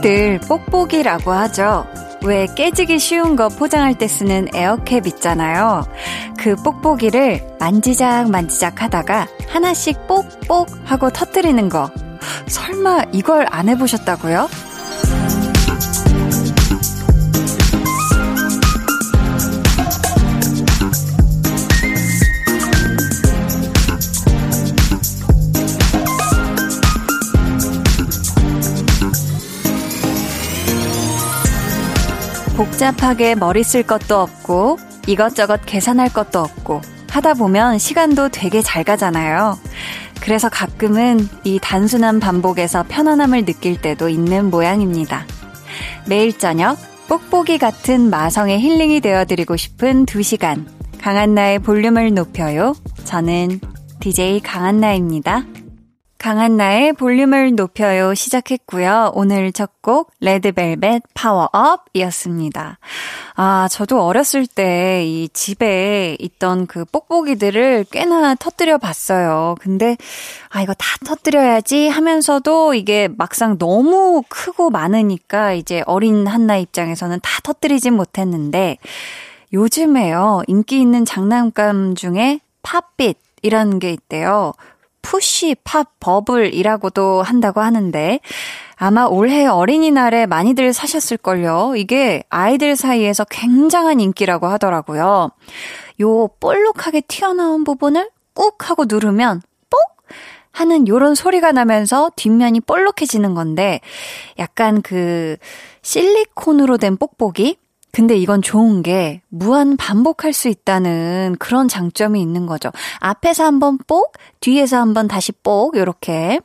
흔히들 뽁뽁이라고 하죠. 왜 깨지기 쉬운 거 포장할 때 쓰는 에어캡 있잖아요. 그 뽁뽁이를 만지작 만지작 하다가 하나씩 뽁뽁 하고 터뜨리는 거. 설마 이걸 안 해보셨다고요? 복잡하게 머리 쓸 것도 없고 이것저것 계산할 것도 없고 하다 보면 시간도 되게 잘 가잖아요. 그래서 가 끔은 이 단순한 반복에서 편안함을 느낄 때도 있는 모양입니다. 매일 저녁 뽁뽁이 같은 마성의 힐링이 되어드리고 싶은 2시간 강한나의 볼륨을 높여요. 저는 DJ 강한나입니다. 강한 나의 볼륨을 높여요 시작했고요. 오늘 첫 곡 레드벨벳 파워업이었습니다. 아, 저도 어렸을 때 이 집에 있던 그 뽁뽁이들을 꽤나 터뜨려 봤어요. 근데 아, 이거 다 터뜨려야지 하면서도 이게 막상 너무 크고 많으니까 이제 어린 한나 입장에서는 다 터뜨리진 못했는데 요즘에요. 인기 있는 장난감 중에 팝빛이라는 게 있대요. 푸시 팝 버블이라고도 한다고 하는데 아마 올해 어린이날에 많이들 사셨을걸요. 이게 아이들 사이에서 굉장한 인기라고 하더라고요. 요 볼록하게 튀어나온 부분을 꾹 하고 누르면 뽁 하는 요런 소리가 나면서 뒷면이 볼록해지는 건데 약간 그 실리콘으로 된 뽁뽁이 근데 이건 좋은 게 무한 반복할 수 있다는 그런 장점이 있는 거죠. 앞에서 한번 뽁, 뒤에서 한번 다시 뽁, 요렇게.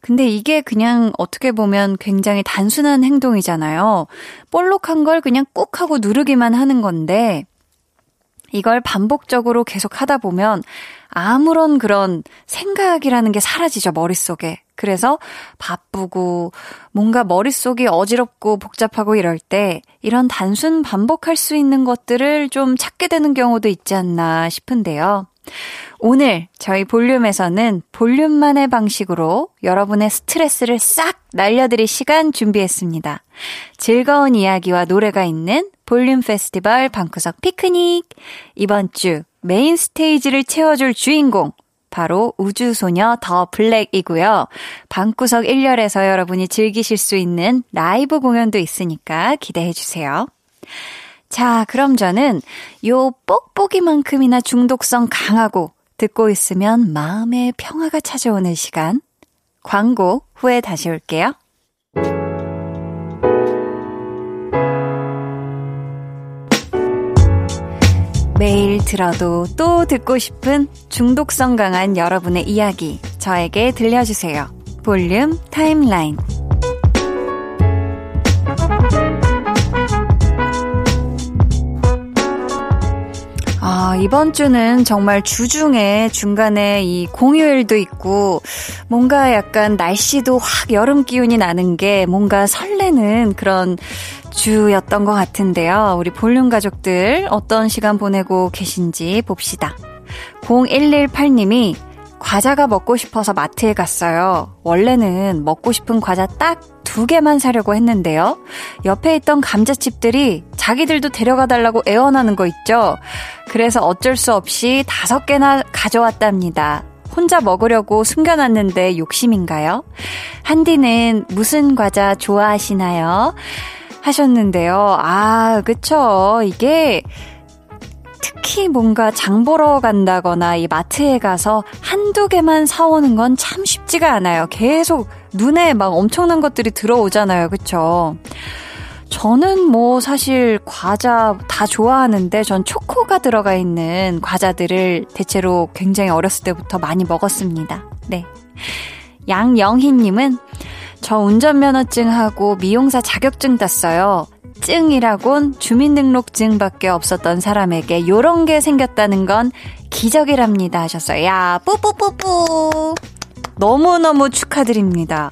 근데 이게 그냥 어떻게 보면 굉장히 단순한 행동이잖아요. 볼록한 걸 그냥 꾹 하고 누르기만 하는 건데, 이걸 반복적으로 계속 하다 보면 아무런 그런 생각이라는 게 사라지죠, 머릿속에. 그래서 바쁘고 뭔가 머릿속이 어지럽고 복잡하고 이럴 때 이런 단순 반복할 수 있는 것들을 좀 찾게 되는 경우도 있지 않나 싶은데요. 오늘 저희 볼륨에서는 볼륨만의 방식으로 여러분의 스트레스를 싹 날려드릴 시간 준비했습니다. 즐거운 이야기와 노래가 있는 볼륨 페스티벌 방구석 피크닉. 이번 주 메인 스테이지를 채워줄 주인공, 바로 우주소녀 더 블랙이고요. 방구석 1열에서 여러분이 즐기실 수 있는 라이브 공연도 있으니까 기대해 주세요. 자, 그럼 저는 요 뽁뽁이만큼이나 중독성 강하고 듣고 있으면 마음의 평화가 찾아오는 시간. 광고 후에 다시 올게요. 매일 들어도 또 듣고 싶은 중독성 강한 여러분의 이야기 저에게 들려주세요. 볼륨 타임라인 아, 이번 주는 정말 주중에 중간에 이 공휴일도 있고 뭔가 약간 날씨도 확 여름 기운이 나는 게 뭔가 설레는 그런 주였던 것 같은데요. 우리 볼륨 가족들 어떤 시간 보내고 계신지 봅시다. 0118님이 과자가 먹고 싶어서 마트에 갔어요. 원래는 먹고 싶은 과자 딱 두 개만 사려고 했는데요. 옆에 있던 감자칩들이 자기들도 데려가 달라고 애원하는 거 있죠? 그래서 어쩔 수 없이 다섯 개나 가져왔답니다. 혼자 먹으려고 숨겨놨는데 욕심인가요? 한디는 무슨 과자 좋아하시나요? 하셨는데요. 아, 그쵸. 이게 특히 뭔가 장 보러 간다거나 이 마트에 가서 한두 개만 사오는 건 참 쉽지가 않아요. 계속 눈에 막 엄청난 것들이 들어오잖아요. 그쵸? 저는 뭐 사실 과자 다 좋아하는데 전 초코가 들어가 있는 과자들을 대체로 굉장히 어렸을 때부터 많이 먹었습니다. 네. 양영희님은 저 운전면허증하고 미용사 자격증 땄어요. 증이라곤 주민등록증밖에 없었던 사람에게 요런 게 생겼다는 건 기적이랍니다 하셨어요. 야, 뿌뿌뿌뿌. 너무너무 축하드립니다.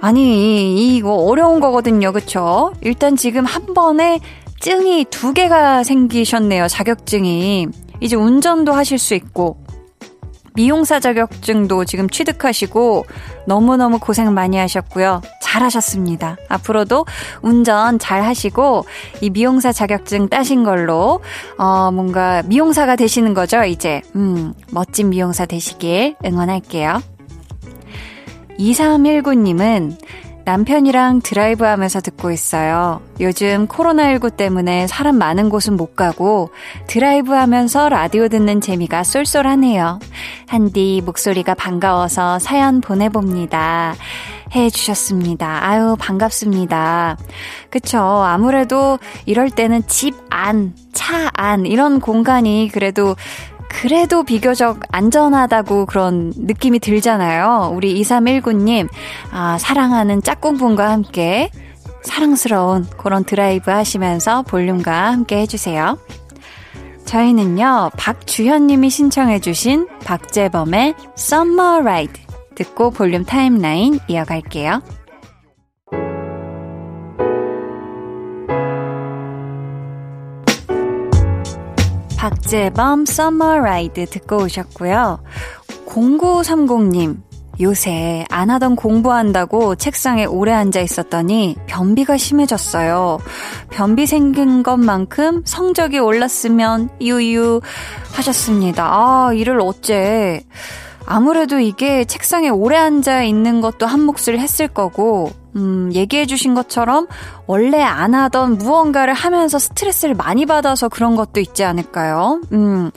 아니, 이거 어려운 거거든요. 그쵸? 일단 지금 한 번에 증이 두 개가 생기셨네요. 자격증이. 이제 운전도 하실 수 있고, 미용사 자격증도 지금 취득하시고 너무너무 고생 많이 하셨고요. 잘하셨습니다. 앞으로도 운전 잘 하시고 이 미용사 자격증 따신 걸로 어 뭔가 미용사가 되시는 거죠, 이제. 음, 멋진 미용사 되시길 응원할게요. 2319님은 남편이랑 드라이브 하면서 듣고 있어요. 요즘 코로나19 때문에 사람 많은 곳은 못 가고 드라이브 하면서 라디오 듣는 재미가 쏠쏠하네요. 한디 목소리가 반가워서 사연 보내봅니다. 해 주셨습니다. 아유, 반갑습니다. 그쵸. 아무래도 이럴 때는 집 안, 차 안, 이런 공간이 그래도 그래도 비교적 안전하다고 그런 느낌이 들잖아요. 우리 2319님, 아, 사랑하는 짝꿍분과 함께 사랑스러운 그런 드라이브 하시면서 볼륨과 함께 해주세요. 저희는요, 박주현님이 신청해주신 박재범의 Summer Ride 듣고 볼륨 타임라인 이어갈게요. 박재범 Ride 듣고 오셨고요. 0930님, 요새 안 하던 공부한다고 책상에 오래 앉아 있었더니 변비가 심해졌어요. 변비 생긴 것만큼 성적이 올랐으면 유유 하셨습니다. 아, 이를 어째. 아무래도 이게 책상에 오래 앉아 있는 것도 한 몫을 했을 거고, 음, 얘기해 주신 것처럼 원래 안 하던 무언가를 하면서 스트레스를 많이 받아서 그런 것도 있지 않을까요? 음,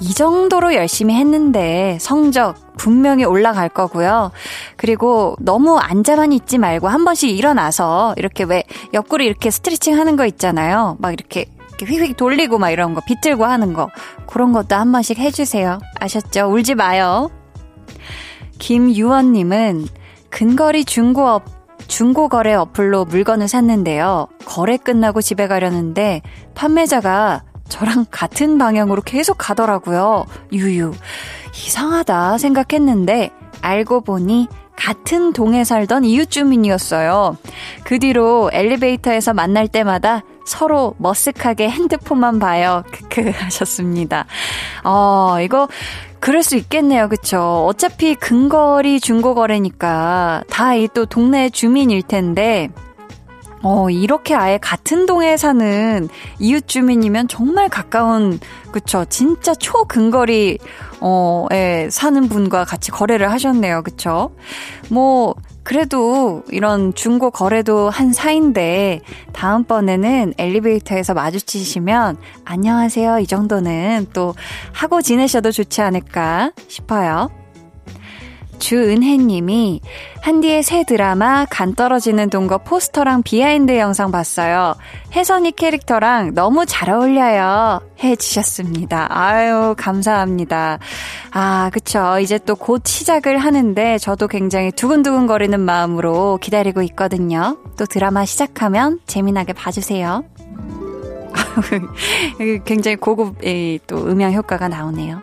이 정도로 열심히 했는데 성적 분명히 올라갈 거고요. 그리고 너무 앉아만 있지 말고 한 번씩 일어나서 이렇게 왜 옆구리 이렇게 스트레칭 하는 거 있잖아요. 막 이렇게 휙휙 돌리고 막 이런 거, 비틀고 하는 거. 그런 것도 한 번씩 해주세요. 아셨죠? 울지 마요. 김유원님은 근거리 중고업 중고거래 어플로 물건을 샀는데요. 거래 끝나고 집에 가려는데 판매자가 저랑 같은 방향으로 계속 가더라고요. 유유. 이상하다 생각했는데 알고 보니 같은 동에 살던 이웃 주민이었어요. 그 뒤로 엘리베이터에서 만날 때마다 서로 머쓱하게 핸드폰만 봐요. 크크 하셨습니다. 어, 이거 그럴 수 있겠네요. 그쵸? 어차피 근거리 중고거래니까 다 이 또 동네 주민일 텐데 어, 이렇게 아예 같은 동에 사는 이웃 주민이면 정말 가까운, 그쵸. 진짜 초근거리, 어, 에 사는 분과 같이 거래를 하셨네요. 그쵸. 뭐, 그래도 이런 중고 거래도 한 사이인데 다음번에는 엘리베이터에서 마주치시면 안녕하세요 이 정도는 또 하고 지내셔도 좋지 않을까 싶어요. 주은혜님이 한디의 새 드라마 간 떨어지는 동거 포스터랑 비하인드 영상 봤어요. 혜선이 캐릭터랑 너무 잘 어울려요. 해주셨습니다. 아유, 감사합니다. 아, 그쵸. 이제 또 곧 시작을 하는데 저도 굉장히 두근두근 거리는 마음으로 기다리고 있거든요. 또 드라마 시작하면 재미나게 봐주세요. 굉장히 고급의 또 음향 효과가 나오네요.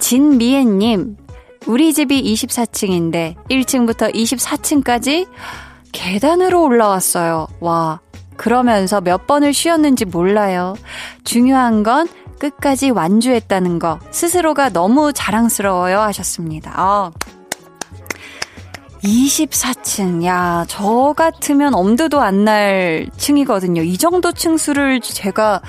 진미애님, 우리 집이 24층인데 1층부터 24층까지 계단으로 올라왔어요. 와. 그러면서 몇 번을 쉬었는지 몰라요. 중요한 건 끝까지 완주했다는 거. 스스로가 너무 자랑스러워요 하셨습니다. 아. 24층. 야, 저 같으면 엄두도 안 날 층이거든요. 이 정도 층수를 제가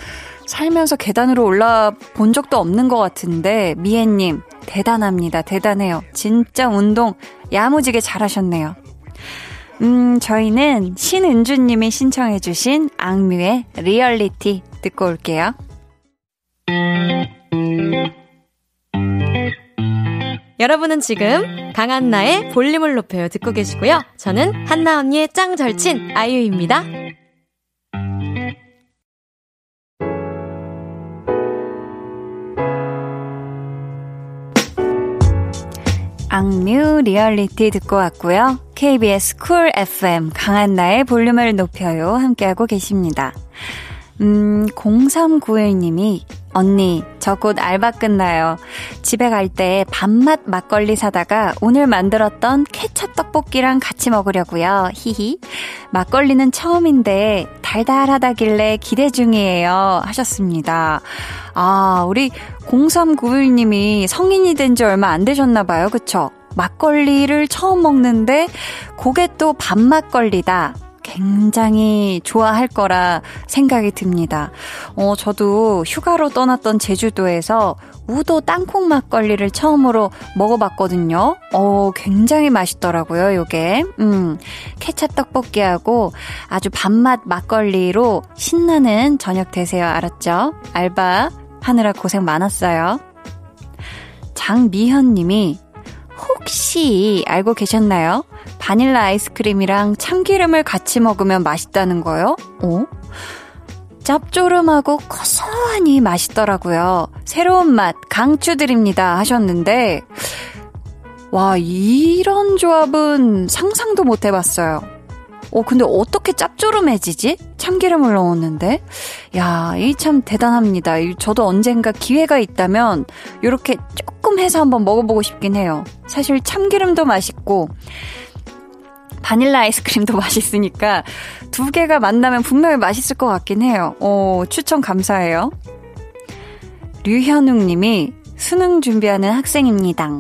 살면서 계단으로 올라 본 적도 없는 것 같은데, 미애님, 대단합니다. 대단해요. 진짜 운동 야무지게 잘하셨네요. 음, 저희는 신은주님이 신청해주신 악뮤의 리얼리티 듣고 올게요. 여러분은 지금 강한나의 볼륨을 높여요 듣고 계시고요. 저는 한나 언니의 짱 절친 아이유입니다. 악뮤 리얼리티 듣고 왔고요. KBS 쿨 FM 강한나의 볼륨을 높여요 함께하고 계십니다. 음, 0391님이 언니, 저 곧 알바 끝나요. 집에 갈 때 밤맛 막걸리 사다가 오늘 만들었던 케찹 떡볶이랑 같이 먹으려고요. 히히. 막걸리는 처음인데 달달하다길래 기대 중이에요. 하셨습니다. 아, 우리 0391님이 성인이 된 지 얼마 안 되셨나 봐요. 그쵸? 막걸리를 처음 먹는데, 그게 또 밥막걸리다. 굉장히 좋아할 거라 생각이 듭니다. 어, 저도 휴가로 떠났던 제주도에서 우도 땅콩 막걸리를 처음으로 먹어봤거든요. 어, 굉장히 맛있더라고요, 요게. 음, 케찹 떡볶이하고 아주 밥맛 막걸리로 신나는 저녁 되세요. 알았죠? 알바 하느라 고생 많았어요. 장미현 님이 혹시 알고 계셨나요? 바닐라 아이스크림이랑 참기름을 같이 먹으면 맛있다는 거요? 어? 짭조름하고 고소하니 맛있더라고요. 새로운 맛 강추드립니다 하셨는데 와 이런 조합은 상상도 못 해봤어요. 어 근데 어떻게 짭조름해지지? 참기름을 넣었는데 야 이 참 대단합니다. 저도 언젠가 기회가 있다면 이렇게 조금 해서 한번 먹어보고 싶긴 해요. 사실 참기름도 맛있고 바닐라 아이스크림도 맛있으니까 두 개가 만나면 분명히 맛있을 것 같긴 해요. 어, 추천 감사해요. 류현웅 님이 수능 준비하는 학생입니다.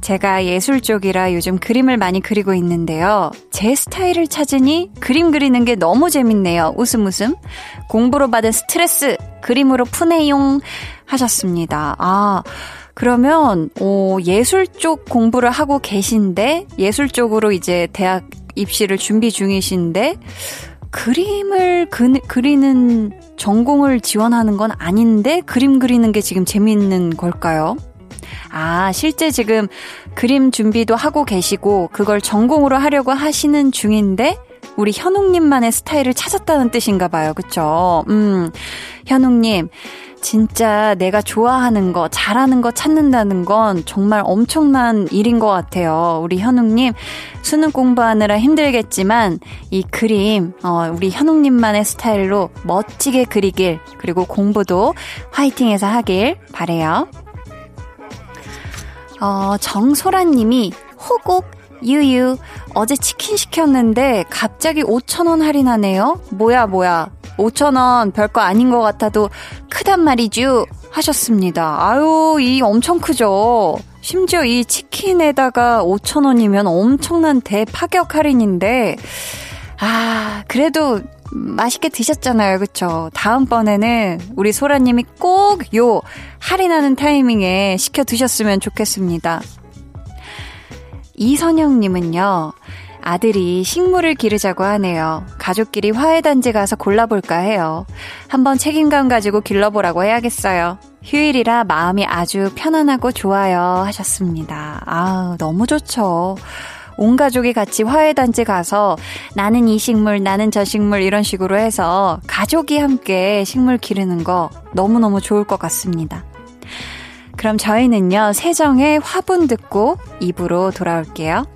제가 예술 쪽이라 요즘 그림을 많이 그리고 있는데요. 제 스타일을 찾으니 그림 그리는 게 너무 재밌네요. 웃음 웃음. 공부로 받은 스트레스 그림으로 푸네용 하셨습니다. 아, 그러면 어, 예술 쪽 공부를 하고 계신데 예술 쪽으로 이제 대학 입시를 준비 중이신데 그림을 그, 그리는 전공을 지원하는 건 아닌데 그림 그리는 게 지금 재밌는 걸까요? 아, 실제 지금 그림 준비도 하고 계시고 그걸 전공으로 하려고 하시는 중인데 우리 현웅님만의 스타일을 찾았다는 뜻인가 봐요. 그쵸? 음, 현웅님. 진짜 내가 좋아하는 거, 잘하는 거 찾는다는 건 정말 엄청난 일인 것 같아요. 우리 현웅님, 수능 공부하느라 힘들겠지만, 이 그림, 어, 우리 현웅님만의 스타일로 멋지게 그리길, 그리고 공부도 화이팅해서 하길 바래요. 어, 정소라 님이 호곡 유유 어제 치킨 시켰는데 갑자기 5천원 할인하네요. 뭐야 뭐야 5천원 별거 아닌 것 같아도 크단 말이죠. 하셨습니다. 아유, 이 엄청 크죠? 심지어 이 치킨에다가 5천원이면 엄청난 대파격 할인인데, 아, 그래도 맛있게 드셨잖아요. 그쵸? 다음번에는 우리 소라님이 꼭 요 할인하는 타이밍에 시켜 드셨으면 좋겠습니다. 이선영님은요, 아들이 식물을 기르자고 하네요. 가족끼리 화해단지 가서 골라볼까 해요. 한번 책임감 가지고 길러보라고 해야겠어요. 휴일이라 마음이 아주 편안하고 좋아요 하셨습니다. 아 너무 좋죠. 온 가족이 같이 화해단지 가서 나는 이 식물, 나는 저 식물 이런 식으로 해서 가족이 함께 식물 기르는 거 너무너무 좋을 것 같습니다. 그럼 저희는요, 세정의 화분 듣고 입으로 돌아올게요.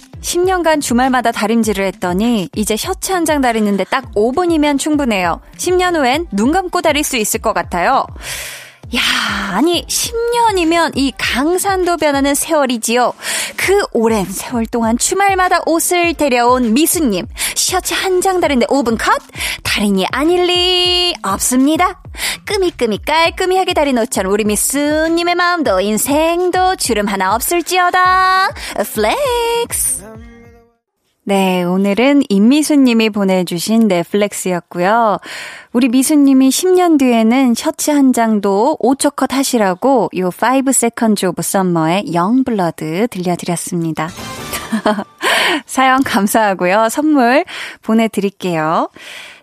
10년간 주말마다 다림질을 했더니 이제 셔츠 한 장 다리는데 딱 5분이면 충분해요. 10년 후엔 눈 감고 다릴 수 있을 것 같아요. 야, 아니 10년이면 이 강산도 변하는 세월이지요. 그 오랜 세월 동안 주말마다 옷을 데려온 미수님. 셔츠 한 장 다리는데 5분 컷? 달인이 아닐 리 없습니다. 끄미끄미 깔끔히 하게 다리 놓천 우리 미스님의 마음도 인생도 주름 하나 없을지어다. Flex. 네, 오늘은 임미수님이 보내주신 네, flex였고요. 우리 미수님이 10년 뒤에는 셔츠 한 장도 5초 컷 하시라고 요 5 Seconds of Summer의 Youngblood 들려드렸습니다. 사연 감사하고요. 선물 보내드릴게요.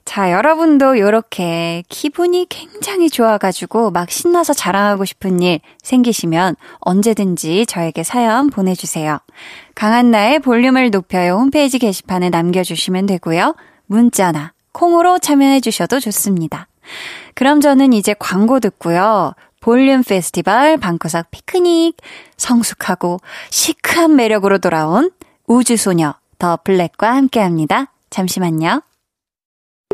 자, 여러분도 이렇게 기분이 굉장히 좋아가지고 막 신나서 자랑하고 싶은 일 생기시면 언제든지 저에게 사연 보내주세요. 강한나의 볼륨을 높여요 홈페이지 게시판에 남겨주시면 되고요. 문자나 콩으로 참여해주셔도 좋습니다. 그럼 저는 이제 광고 듣고요. 볼륨 페스티벌 방구석 피크닉 성숙하고 시크한 매력으로 돌아온 우주소녀 더 블랙과 함께합니다. 잠시만요.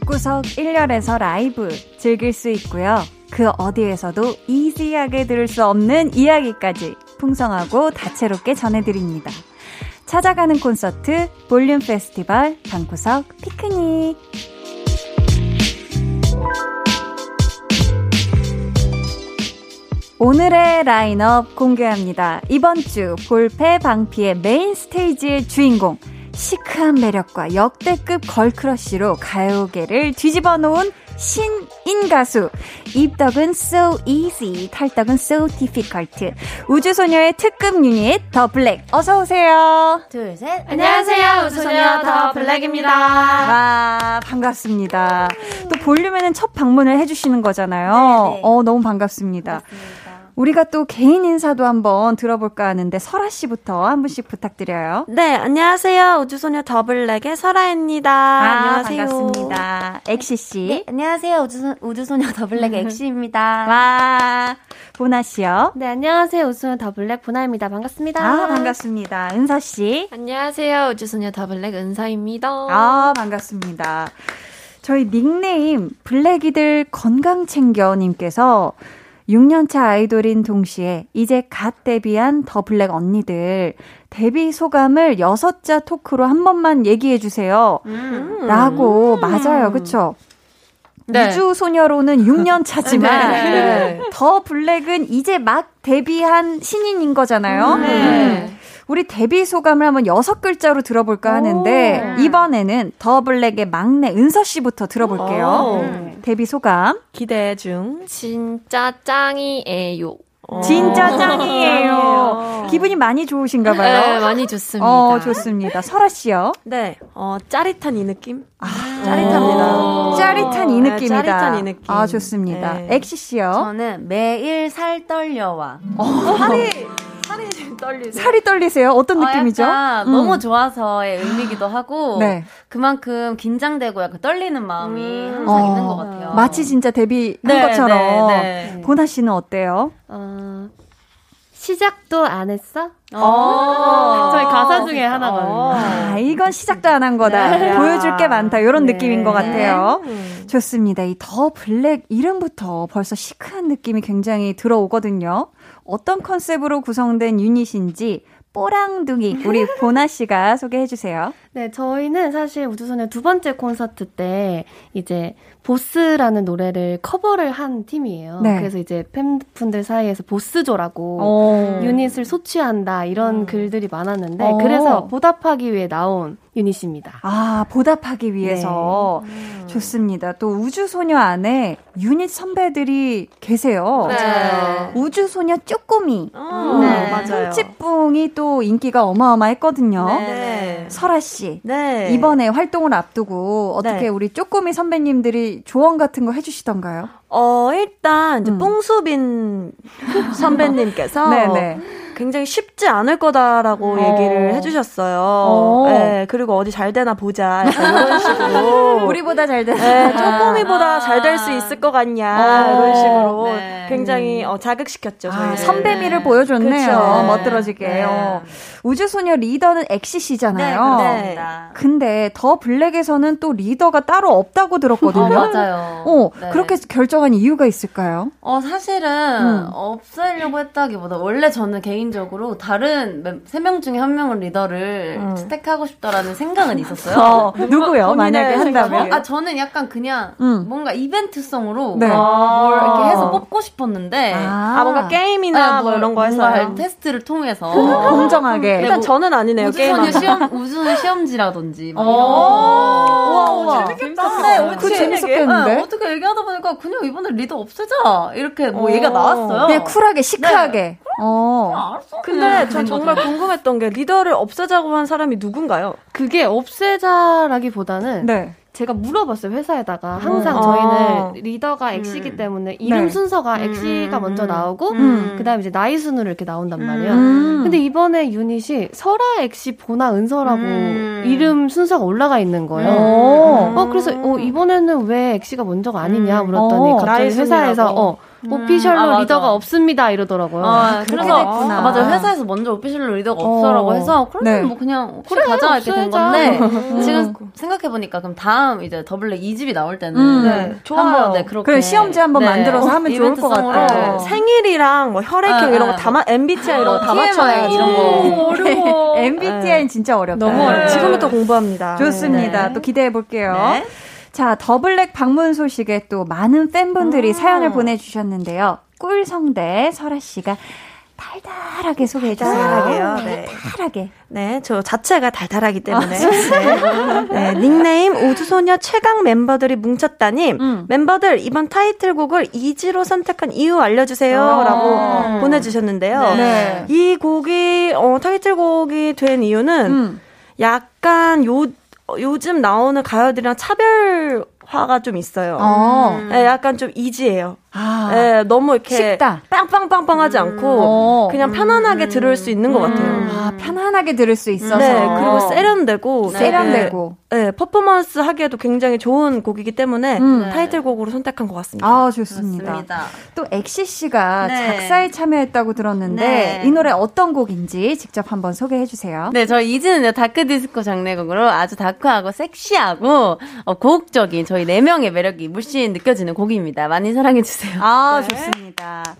방구석 1열에서 라이브 즐길 수 있고요. 그 어디에서도 easy하게 들을 수 없는 이야기까지 풍성하고 다채롭게 전해드립니다. 찾아가는 콘서트 볼륨 페스티벌 방구석 피크닉 오늘의 라인업 공개합니다. 이번 주 볼페 방피의 메인 스테이지의 주인공 시크한 매력과 역대급 girl crush로 가요계를 뒤집어 놓은 신인 가수. 입덕은 so easy, 탈덕은 so difficult. 우주소녀의 특급 유닛 더 블랙. 어서 오세요. 둘, 셋. 안녕하세요. 우주소녀 더 블랙입니다. 와, 반갑습니다. 또 볼륨에는 첫 방문을 해 주시는 거잖아요. 네네. 어, 너무 반갑습니다. 반갑습니다. 우리가 또 개인 인사도 한번 들어볼까 하는데 설아 씨부터 한 분씩 부탁드려요. 네, 안녕하세요. 우주소녀 더블랙의 설아입니다. 안녕하세요. 아, 반갑습니다. 엑시 씨. 네, 안녕하세요. 우주소, 우주소녀 더블랙의 엑시입니다. 와, 보나 씨요. 네, 안녕하세요. 우주소녀 더블랙 보나입니다. 반갑습니다. 아, 반갑습니다. 은서 씨. 안녕하세요. 우주소녀 더 블랙 은서입니다. 아, 반갑습니다. 저희 닉네임 블랙이들 건강 챙겨 님께서 6년차 아이돌인 동시에 이제 갓 데뷔한 더 블랙 언니들 데뷔 소감을 여섯 자 토크로 한 번만 얘기해 주세요. 라고 맞아요. 그쵸? 네. 우주 소녀로는 6년 차지만 네. 더 블랙은 이제 막 데뷔한 신인인 거잖아요. 네. 우리 데뷔 소감을 한번 여섯 글자로 들어볼까 하는데 이번에는 더 블랙의 막내 은서 씨부터 들어볼게요. 네. 데뷔 소감. 기대 중. 진짜 짱이에요. 진짜 짱이에요. 기분이 많이 좋으신가 네, 봐요. 많이 좋습니다. 어, 좋습니다. 설아 씨요. 네, 어, 짜릿한 이 느낌? 아, 짜릿합니다. 짜릿한 이 네, 느낌이다. 짜릿한 이 느낌. 아, 좋습니다. 네. 엑시 씨요. 저는 매일 살 떨려와. 살이, 살이 떨리세요? 살이 떨리세요? 어떤 느낌이죠? 어, 약간 음. 너무 좋아서의 의미기도 하고 네. 그만큼 긴장되고 약간 떨리는 마음이 항상 어, 있는 것 같아요. 마치 진짜 데뷔한 네, 것처럼. 네, 네. 보나 씨는 어때요? 어, 시작도 안 했어? 어. 저희 가사 중에 하나거든요. 아, 이건 시작도 안 한 거다. 네. 보여줄 게 많다. 이런 네. 느낌인 것 같아요. 음. 좋습니다. 이 더 블랙 이름부터 벌써 시크한 느낌이 굉장히 들어오거든요. 어떤 컨셉으로 구성된 유닛인지 뽀랑둥이 우리 보나 씨가 소개해 주세요. 네, 저희는 사실 우주소녀 두 번째 콘서트 때 이제 보스라는 노래를 커버를 한 팀이에요. 네. 그래서 이제 팬분들 사이에서 보스조라고 어. 유닛을 소취한다 이런 글들이 많았는데 어. 그래서 보답하기 위해 나온 유닛입니다. 아, 보답하기 위해서. 네. 좋습니다. 또 우주소녀 안에 유닛 선배들이 계세요. 네. 우주소녀 쪼꼬미. 어, 네. 맞아요. 찌뿡이 또 인기가 어마어마했거든요. 네. 설아 씨. 네. 이번에 활동을 앞두고 어떻게 네. 우리 쪼꼬미 선배님들이 조언 같은 거 해주시던가요? 어, 일단 이제 음. 뽕수빈 선배님께서 네네. 굉장히 쉽지 않을 거다라고 어. 얘기를 해주셨어요. 어. 네, 그리고 어디 잘 되나 보자. 이런 식으로. 우리보다 잘 되나? 네, 쪼꼬미보다 아. 잘될 수 있을 것 같냐. 어. 이런 식으로 네. 굉장히 어, 자극시켰죠. 저희 아, 선배미를 보여줬네요. 그쵸. 멋들어지게. 네. 어. 우주소녀 리더는 엑시 씨잖아요. 네, 근데 더 블랙에서는 또 리더가 따로 없다고 들었거든요. 어, 맞아요. 어, 네. 그렇게 결정한 이유가 있을까요? 어, 사실은 음. 없애려고 했다기보다 원래 저는 개인 적으로 다른 세 명 중에 한 명은 리더를 음. 선택하고 싶다라는 생각은 있었어요. 어, 누구요? 만약에 한다면? 아, 저는 약간 그냥 음. 뭔가 이벤트성으로 네. 뭘 이렇게 해서 뽑고 싶었는데 아, 아 뭔가 게임이나 네, 뭐 이런 거 해서 테스트를 통해서 공정하게 일단 뭐 저는 아니네요. 우주소녀 시험 우주소녀 시험지라든지 막 이런 거. 우와, 우와. 재밌겠다. 네, 그 재밌었겠는데? 네, 어떻게 얘기하다 보니까 그냥 이번에 리더 없애자 이렇게 뭐 얘기가 나왔어요. 그냥 쿨하게 시크하게. 네. 어. 알았어. 근데 전 정말 궁금했던 게 리더를 없애자고 한 사람이 누군가요? 그게 없애자라기보다는 네. 제가 물어봤어요 회사에다가 항상 음. 저희는 아. 리더가 엑시기 음. 때문에 이름 네. 순서가 엑시가 음. 먼저 나오고 음. 그다음에 이제 나이 순으로 이렇게 나온단 말이에요. 음. 근데 이번에 유닛이 설아 엑시 보나 은서라고 음. 이름 순서가 올라가 있는 거예요. 어 그래서 어 이번에는 왜 엑시가 먼저가 아니냐 물었더니 어. 갑자기 회사에서 어 음. official로 아, 리더가 없습니다 이러더라고요. 아, 그래서 아, 맞아 회사에서 먼저 official로 리더가 어. 없어라고 해서 그러면 네. 뭐 그냥 그래 가자 이렇게 된 건데 음. 지금 생각해 보니까 그럼 다음 이제 더블랙 2집이 나올 때는 음. 네. 좋아요. 네, 그렇게 그래 시험지 한번 네. 만들어서 하면 좋을 것 같아요. 네. 생일이랑 뭐 혈액형 아, 이런 거다 MBTI 이런 거다 맞춰야 이런 거 어려워. MBTI는 진짜 어렵다. 너무 어렵. 지금부터 공부합니다. 좋습니다. 또 기대해 볼게요. 자, 더블랙 방문 소식에 또 많은 팬분들이 음. 사연을 보내주셨는데요. 꿀성대 설아 씨가 달달하게 소개해 주세요. 달달하게요. 네. 달달하게. 네, 저 자체가 달달하기 때문에. 아, 네. 네. 닉네임 우주소녀 최강 멤버들이 뭉쳤다님. 음. 멤버들 이번 타이틀곡을 Easy로 선택한 이유 알려주세요. 아. 라고 보내주셨는데요. 네. 이 곡이, 어, 타이틀곡이 된 이유는 음. 약간 요, 어, 요즘 나오는 가요들이랑 차별화가 좀 있어요. 어. 네, 약간 좀 Easy예요. 아, 네, 너무 이렇게 쉽다. 빵빵빵빵하지 않고 어. 그냥 편안하게 음. 들을 수 있는 것 같아요. 음. 아, 편안하게 들을 수 있어서. 네, 그리고 세련되고 네. 세련되고. 네, 퍼포먼스 하기에도 굉장히 좋은 곡이기 때문에 음. 타이틀곡으로 선택한 것 같습니다. 아, 좋습니다. 좋습니다. 또 엑시 씨가 네. 작사에 참여했다고 들었는데 네. 이 노래 어떤 곡인지 직접 한번 소개해 주세요. 네, 저 Easy는 dark 디스코 장르곡으로 아주 dark하고 섹시하고 어, 고혹적인 저희 네 명의 매력이 물씬 느껴지는 곡입니다. 많이 사랑해 주세요. 주세요. 아, 네. 좋습니다.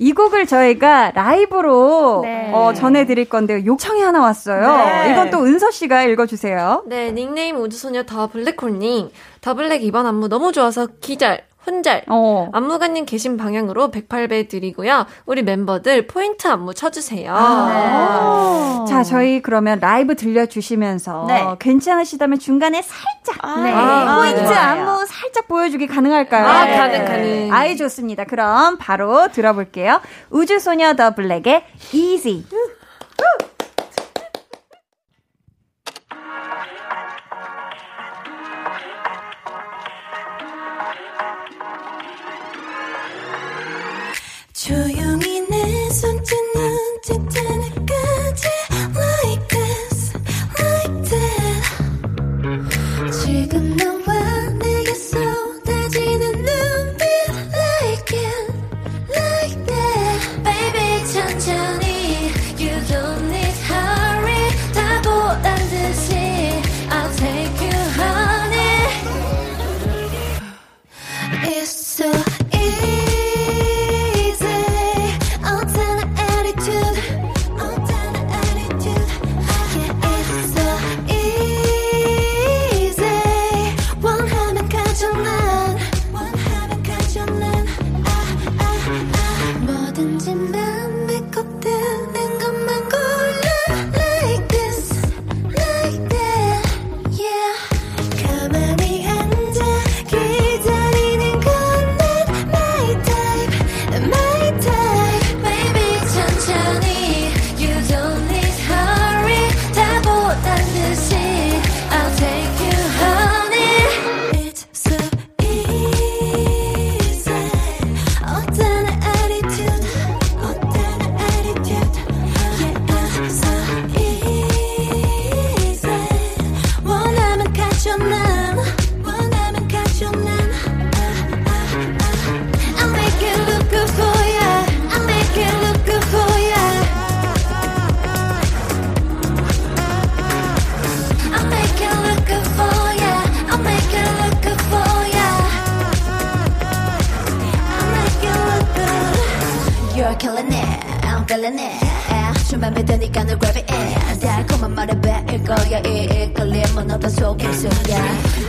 이 곡을 저희가 라이브로 네. 어, 전해드릴 건데요. 요청이 하나 왔어요. 네. 이건 또 은서 씨가 읽어주세요. 네, 닉네임 우주소녀 더 블랙홀님. 더 블랙 이번 안무 너무 좋아서 기절. 혼절. 어. 안무가님 계신 방향으로 108배 드리고요. 우리 멤버들 포인트 안무 쳐주세요. 아, 네. 자, 저희 그러면 라이브 들려주시면서 네. 괜찮으시다면 중간에 살짝 아, 네. 아, 포인트 네. 안무 살짝 보여주기 가능할까요? 아, 가능, 가능. 아이, 좋습니다. 그럼 바로 들어볼게요. 우주소녀 더 블랙의 Easy.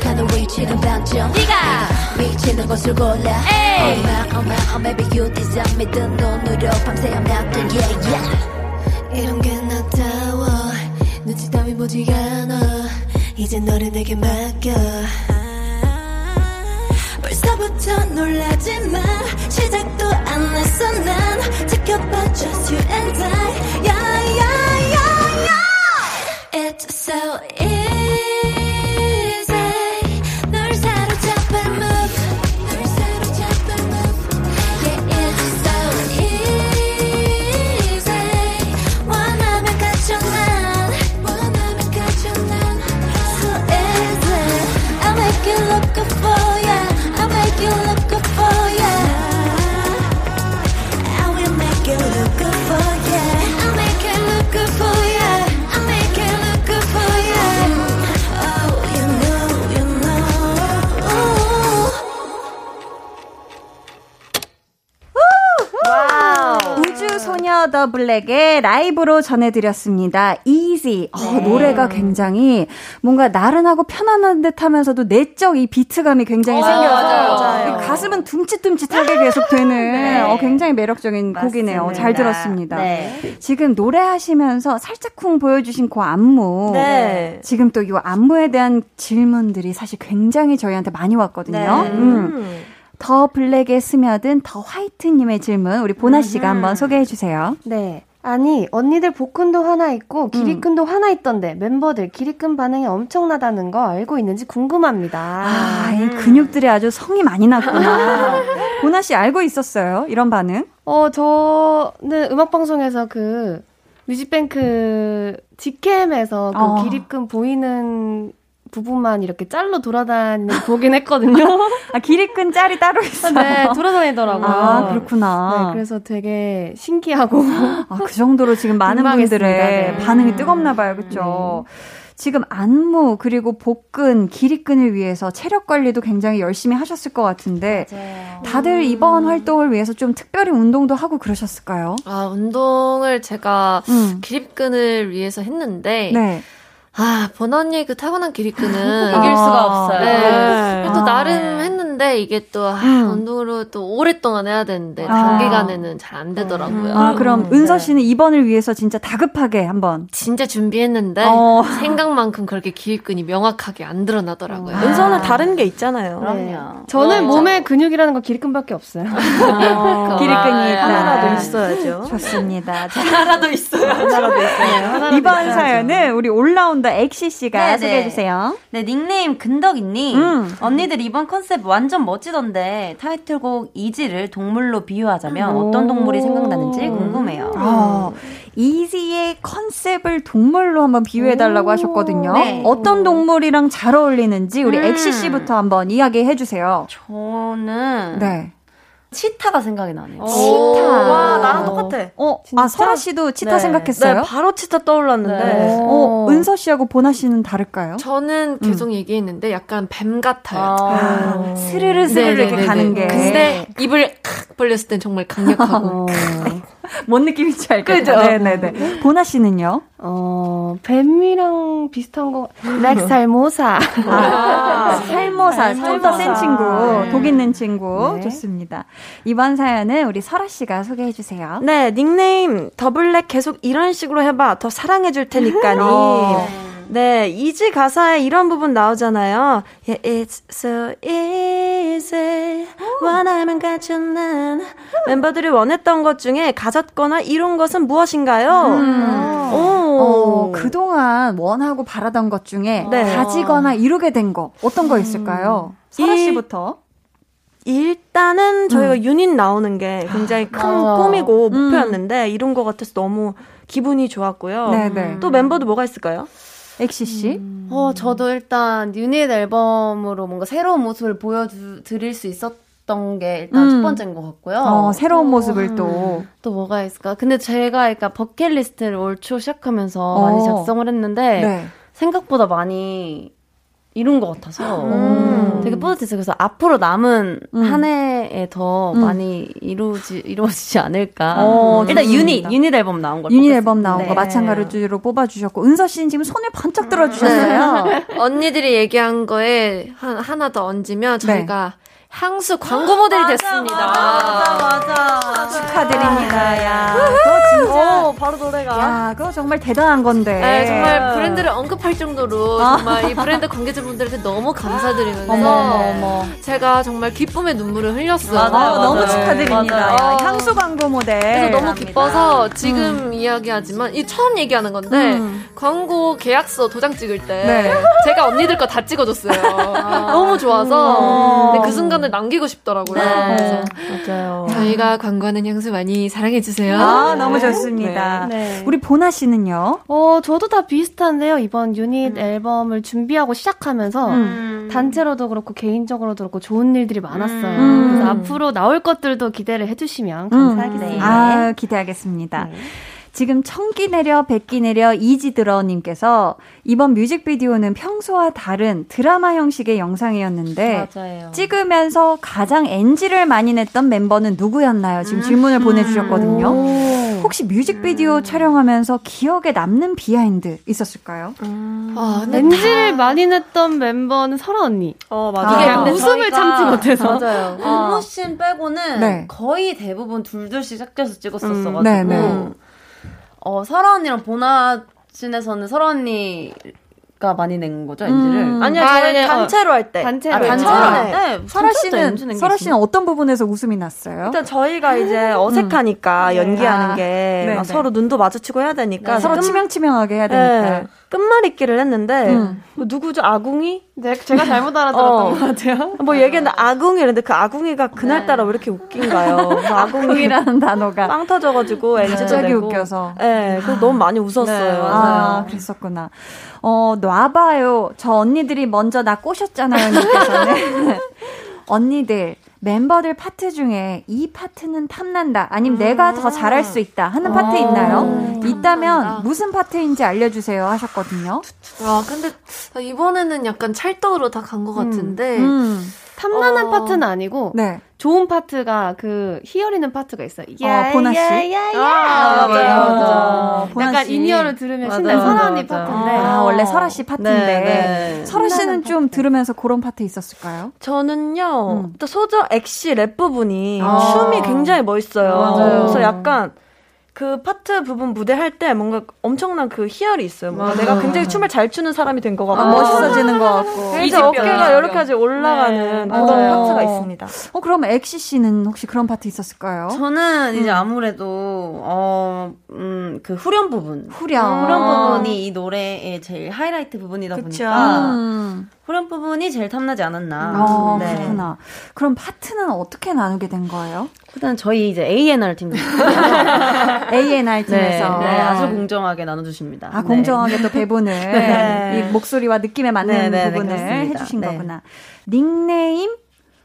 가는 위치는 단점 네가 미치는 곳을 골라 Oh my oh my oh baby you deserve me 뜬 눈으로 밤새 헤엄났던 yeah yeah 이런 게 나타워 눈치 따위 보지가 않아 이제 너를 내게 맡겨 벌써부터 놀라지 마 시작도 안 했어 난 지켜봐 just you and I yeah yeah yeah yeah It's so easy 소녀 더 블랙의 라이브로 전해드렸습니다. Easy. 어, 네. 노래가 굉장히 뭔가 나른하고 편안한 듯 하면서도 내적 이 비트감이 굉장히 어, 생겨서 맞아요, 가슴은 둠칫둠칫하게 계속 되는 네. 어, 굉장히 매력적인 곡이네요. 맞습니다. 잘 들었습니다. 네. 지금 노래하시면서 살짝쿵 보여주신 그 안무. 네. 지금 또 이 안무에 대한 질문들이 사실 굉장히 저희한테 많이 왔거든요. 네. 음. 더 블랙에 스며든 더 화이트님의 질문 우리 보나 씨가 한번 소개해 주세요. 네. 아니, 언니들 복근도 하나 있고 음. 기립근도 하나 있던데 멤버들 기립근 반응이 엄청나다는 거 알고 있는지 궁금합니다. 아, 이 근육들이 아주 성이 많이 났구나. 보나 씨 알고 있었어요? 이런 반응? 어, 저는 음악 방송에서 그 뮤직뱅크 직캠에서 그 어. 기립근 보이는 부분만 이렇게 짤로 돌아다니는 거 보긴 했거든요. 아, 기립근 짤이 따로 있어요. 네, 돌아다니더라고요. 아, 그렇구나. 네, 그래서 되게 신기하고. 아, 그 정도로 지금 많은. 분들의 네. 반응이 뜨겁나 봐요. 그렇죠? 지금 안무 그리고 복근, 기립근을 위해서 체력 관리도 굉장히 열심히 하셨을 것 같은데 다들 이번 활동을 위해서 좀 특별히 운동도 하고 그러셨을까요? 아, 운동을 제가 음. 기립근을 위해서 했는데, 네. 아, 번언니의 그 타고난 기립근은 이길 수가 없어요. 네. 또 아. 나름 했 는데 이게 또 아, 음. 운동으로 또 오랫동안 해야 되는데 아. 단기간에는 잘안 되더라고요. 아, 그럼 음, 은서 네. 씨는 이번을 위해서 진짜 다급하게 한번. 진짜 준비했는데 어. 생각만큼 그렇게 기립근이 명확하게 안 드러나더라고요. 은서는 다른 게 있잖아요. 네. 저는 몸에 근육이라는 건 기립근밖에 없어요. 어, 기립근이 있다. 하나라도 있어야죠. 좋습니다. 자, 하나도 있어요. 하나라도 있어요. 이번 사연은 우리 올라운더 엑시 씨가 네, 소개해 네. 주세요. 네, 닉네임 근덕이님. 음. 언니들 이번 컨셉 완전 멋지던데 타이틀곡 Easy를 동물로 비유하자면 어떤 동물이 생각나는지 궁금해요. 어, Easy의 컨셉을 동물로 한번 비유해 달라고 하셨거든요. 네. 어떤 동물이랑 잘 어울리는지 우리 음. 엑시 씨부터 한번 이야기해 주세요. 저는 네. 치타가 생각이 나네요. 치타. 와, 나랑 똑같아. 어, 아, 설아 씨도 치타 네. 생각했어요? 네, 바로 치타 떠올랐는데. 네. 어, 은서 씨하고 보나 씨는 다를까요? 저는 계속 얘기했는데 약간 뱀 같아요. 아, 스르르 스르르 네네네네. 이렇게 가는 게. 근데 입을 칵 벌렸을 땐 정말 강력하고. 뭔 느낌인지 알겠죠? 네네네. 보나 씨는요? 어, 뱀이랑 비슷한 거, 블랙 살모사. 아, 살모사, 좀더센 살모사. 친구, 독 있는 친구. 네. 좋습니다. 이번 사연은 우리 설아 씨가 소개해 주세요. 네, 닉네임 더블랙 계속 이런 식으로 해봐. 더 사랑해 줄 테니까니. 어. 네, Easy 가사에 이런 부분 나오잖아요. Yeah, it's so easy. 원하면 가져 난. 멤버들이 원했던 것 중에 가졌거나 이룬 것은 무엇인가요? 오. 어, 그동안 원하고 바라던 것 중에 네. 가지거나 이루게 된 거, 어떤 거 있을까요? 설아 이- 씨부터. 일단은 저희가 유닛 나오는 게 굉장히 큰 맞아. 꿈이고 목표였는데 이룬 것 같아서 너무 기분이 좋았고요. 네네. 또 멤버도 뭐가 있을까요? 엑시 씨. 어, 저도 일단 유닛 앨범으로 뭔가 새로운 모습을 보여드릴 수 있었던 게 일단 음. 첫 번째인 것 같고요. 어, 새로운 모습을 또. 또 뭐가 있을까? 근데 제가 그러니까 버킷리스트를 올 초 시작하면서 어. 많이 작성을 했는데 네. 생각보다 많이 이룬 것 같아서 음. 되게 뿌듯했어요. 그래서 앞으로 남은 음. 한 해에 더 음. 많이 이루지 이루어지지 않을까. 어, 일단 유닛 유닛 앨범 나온 걸 유닛 앨범 나온 네. 거 마찬가지로 뽑아주셨고 은서 씨는 지금 손을 번쩍 들어주셨어요. 네. 언니들이 얘기한 거에 한, 하나 더 얹으면 저희가 네. 향수 광고 모델이 맞아, 됐습니다. 맞아, 맞아, 맞아. 축하드립니다. 야, 그거 진짜. 오, 바로 노래가. 야, 그거 정말 대단한 건데. 네, 정말 브랜드를 언급할 정도로 아. 정말 이 브랜드 관계자분들한테 너무 감사드리면서 어머, 어머, 제가 정말 기쁨의 눈물을 흘렸어요. 맞아요, 맞아요. 너무 축하드립니다. 야, 향수 광고 모델. 그래서 너무. 기뻐서 지금 음. 이야기하지만 이 처음 얘기하는 건데 음. 광고 계약서 도장 찍을 때 네. 제가 언니들 거 다 찍어줬어요. 아. 너무 좋아서. 근데 그 순간 시간을 남기고 싶더라고요. 네. 맞아요. 저희가 광고하는 향수 많이 사랑해 주세요. 아, 너무 좋습니다. 네. 네. 우리 보나 씨는요? 어, 저도 다 비슷한데요. 이번 유닛 음. 앨범을 준비하고 시작하면서 음. 단체로도 그렇고 개인적으로도 그렇고 좋은 일들이 많았어요. 음. 그래서 앞으로 나올 것들도 기대를 해주시면 음. 감사하겠습니다. 아, 기대하겠습니다. 네. 지금 청기 내려 백기 내려 Easy 들어님께서 이번 뮤직비디오는 평소와 다른 드라마 형식의 영상이었는데 맞아요. 찍으면서 가장 NG를 많이 냈던 멤버는 누구였나요? 지금 질문을 음. 보내주셨거든요. 혹시 뮤직비디오 음. 촬영하면서 기억에 남는 behind 있었을까요? 음. 아, NG를 다... 많이 냈던 멤버는 설아 언니. 어, 맞아요. 이게 아, 웃음을 참지 못해서. 맞아요. 안무씬 빼고는 네. 거의 대부분 둘둘씩 섞여서 찍었었어가지고. 음. 네, 네. 어, 설아 언니랑 보나 씬에서는 설아 언니 가 많이 낸 거죠, 엔지를? 음. 아니요, 저희 아, 단체로 할 때. 단체로, 아, 단체로 할 때. 설아 씨는, 설아 씨는 어떤 부분에서 웃음이 났어요? 일단 저희가 이제 음. 어색하니까 음. 연기하는 아. 게 네, 서로 눈도 마주치고 해야 되니까. 네. 서로 끝... 치명치명하게 해야 되니까. 네. 끝말잇기를 했는데, 음. 뭐 누구죠? 아궁이? 네, 제가 잘못 알아들었던 어. 것 같아요. 뭐 얘기했는데 아궁이랬는데 그 아궁이가 그날따라 네. 왜 이렇게 웃긴가요? 그 아궁이라는 단어가. 빵 터져가지고 엔지도 갑자기 웃겨서. 네, 그래서 너무 많이 웃었어요. 네, 아, 그랬었구나. 어, 놔봐요. 저 언니들이 먼저 나 꼬셨잖아요, 님께서는. 언니들, 멤버들 파트 중에 이 파트는 탐난다. 아니면 음~ 내가 더 잘할 수 있다. 하는 파트 있나요? 음~ 있다면 무슨 파트인지 알려주세요 하셨거든요. 와, 근데 이번에는 약간 찰떡으로 다 간것 음. 같은데. 음. 탐나는 어... 파트는 아니고 네. 좋은 파트가 그 희열 있는 파트가 있어요. 어, 보나 씨. 아, 맞아요. 맞아. 약간 in-ear를 들으면 신나는 설아 언니 파트인데. 아, 원래 설아 씨 파트인데. 네, 네. 설아 씨는 좀 파트. 들으면서 그런 파트 있었을까요? 저는요. 음. 또 소저 엑시 랩 부분이 아. 춤이 굉장히 멋있어요. 맞아요. 그래서 약간 그 파트 부분 무대 할 때 뭔가 엄청난 그 희열이 있어요. 뭔가 내가 굉장히 춤을 잘 추는 사람이 된 것 같고 아, 멋있어지는 것 같고 이제 어깨가 이렇게까지 올라가는 네. 그런 어. 파트가 있습니다. 어 그럼 엑시 씨는 혹시 그런 파트 있었을까요? 저는 음. 이제 아무래도 어음그 후렴 부분 후렴 후렴 부분이 이 노래의 제일 하이라이트 부분이다 그쵸. 보니까 음. 후렴 부분이 제일 탐나지 않았나. 어, 네. 그렇구나. 그럼 파트는 어떻게 나누게 된 거예요? 일단 저희 이제 A&R 팀. A&R 팀에서. 네, 네, 아주 공정하게 나눠주십니다. 아, 공정하게 네. 또 배분을. 네. 이 목소리와 느낌에 맞는 네, 네, 부분을 해주신 거구나. 닉네임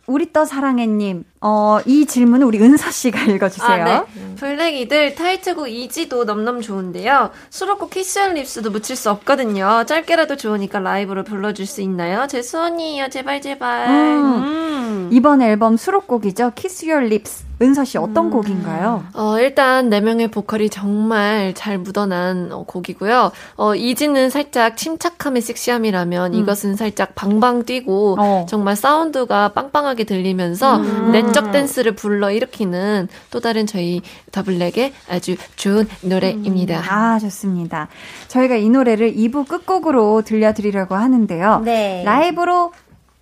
우리 떠 사랑해님, 어, 이 질문은 우리 은서 씨가 읽어주세요. 아, 네. 블랙이들 타이틀곡 Easy도 넘넘 좋은데요. 수록곡 Kiss Your Lips도 묻힐 수 없거든요. 짧게라도 좋으니까 라이브로 불러줄 수 있나요? 제 소원이에요. 제발, 제발. 음. 음. 이번 앨범 수록곡이죠. Kiss Your Lips. 은서 씨 어떤 음. 곡인가요? 어, 일단 네 명의 보컬이 정말 잘 묻어난 어, 곡이고요. 어, Easy는 살짝 침착함의 섹시함이라면 음. 이것은 살짝 방방 뛰고 어. 정말 사운드가 빵빵하게 들리면서 음. 내적 댄스를 불러 일으키는 또 다른 저희 더블랙의 아주 좋은 노래입니다. 음. 아, 좋습니다. 저희가 이 노래를 2부 끝곡으로 들려드리려고 하는데요. 네. 라이브로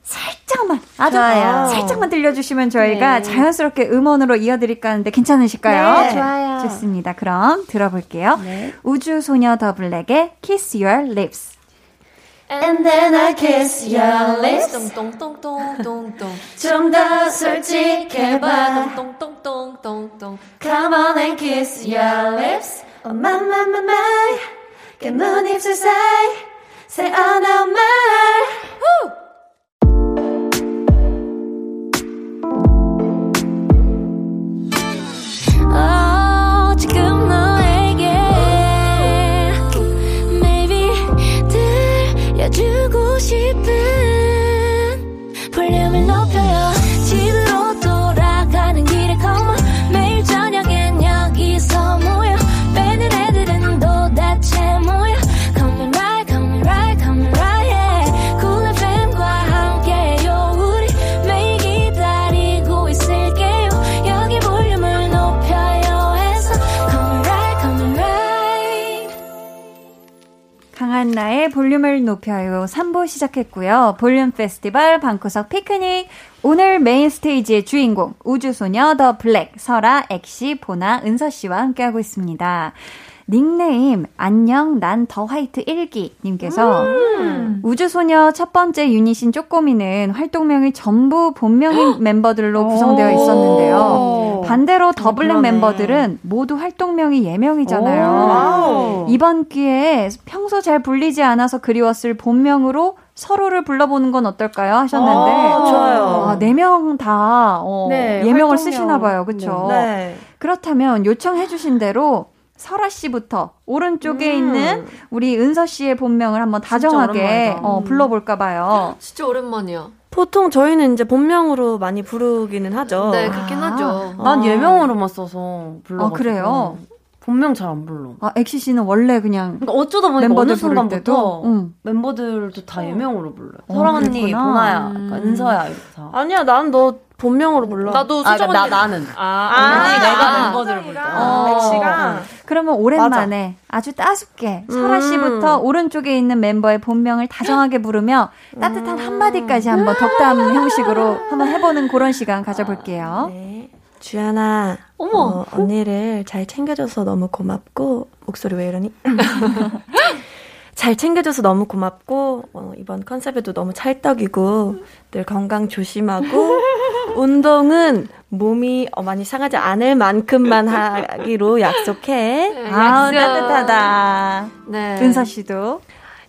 살짝만 아주 좋아요. 살짝만 들려주시면 저희가 네. 자연스럽게 음원으로 이어드릴까 하는데 괜찮으실까요? 네, 좋아요. 좋습니다. 그럼 들어볼게요. 네. 우주 소녀 더블랙의 Kiss Your Lips. And then I kiss your lips. 똥똥똥똥똥똥. 좀 더 솔직해봐. 똥똥똥똥똥. Come on and kiss your lips. Oh my my my my. 깨문 입술 사이. Say oh no more. Woo! 싶은. 볼륨을 높여요 볼륨을 높여요 3부 시작했고요. 볼륨 페스티벌 방구석 피크닉 오늘 메인 스테이지의 주인공 우주소녀 더 블랙 설아, 엑시, 보나, 은서 씨와 함께하고 있습니다. 닉네임 안녕 난 더 화이트 1기 님께서 음. 우주소녀 첫 번째 유닛인 쪼꼬미는 활동명이 전부 본명인 멤버들로 구성되어 있었는데요. 반대로 더 블랙 멤버들은 모두 활동명이 예명이잖아요. 이번 기회에 평소 잘 불리지 않아서 그리웠을 본명으로 서로를 불러보는 건 어떨까요? 하셨는데 아, 좋아요. 네명다 어, 네, 예명을 활동명. 쓰시나 봐요. 그렇죠? 네. 그렇다면 요청해 주신 대로 설아 씨부터 오른쪽에 음. 있는 우리 은서 씨의 본명을 한번 다정하게. 어, 불러볼까 봐요. 진짜 오랜만이야. 보통 저희는 이제 본명으로 많이 부르기는 하죠. 네, 그렇긴 아. 하죠. 난 예명으로만 써서 불러. 아, 그래요? 본명 잘 안 불러. 아, 엑시 씨는 원래 그냥 그러니까 어쩌다 보니까 멤버들 어느 순간부터 때도? 응. 멤버들도 다 예명으로 불러요. 어, 설아 언니. 보나야, 음. 그러니까 은서야 이렇게 다. 아니야, 난 너 본명으로 불러. 나도 아, 수정 그러니까 언니. 나 나는. 아, 아, 언니가. 내가 멤버들을 부를 때. 어. 엑시가 그러면 오랜만에 아주 따숩게 설아 음. 씨부터 오른쪽에 있는 멤버의 본명을 다정하게 부르며 따뜻한 한마디까지 한번 덕담 형식으로 한번 해보는 그런 시간 가져볼게요. 네. 주연아, 어머. 어, 언니를 잘 챙겨줘서 너무 고맙고 목소리 왜 이러니? 잘 챙겨줘서 너무 고맙고 어, 이번 컨셉에도 너무 찰떡이고 늘 건강 조심하고 운동은 몸이 어, 많이 상하지 않을 만큼만 하기로 약속해. 아우, 약속. 따뜻하다. 네. 은서 씨도.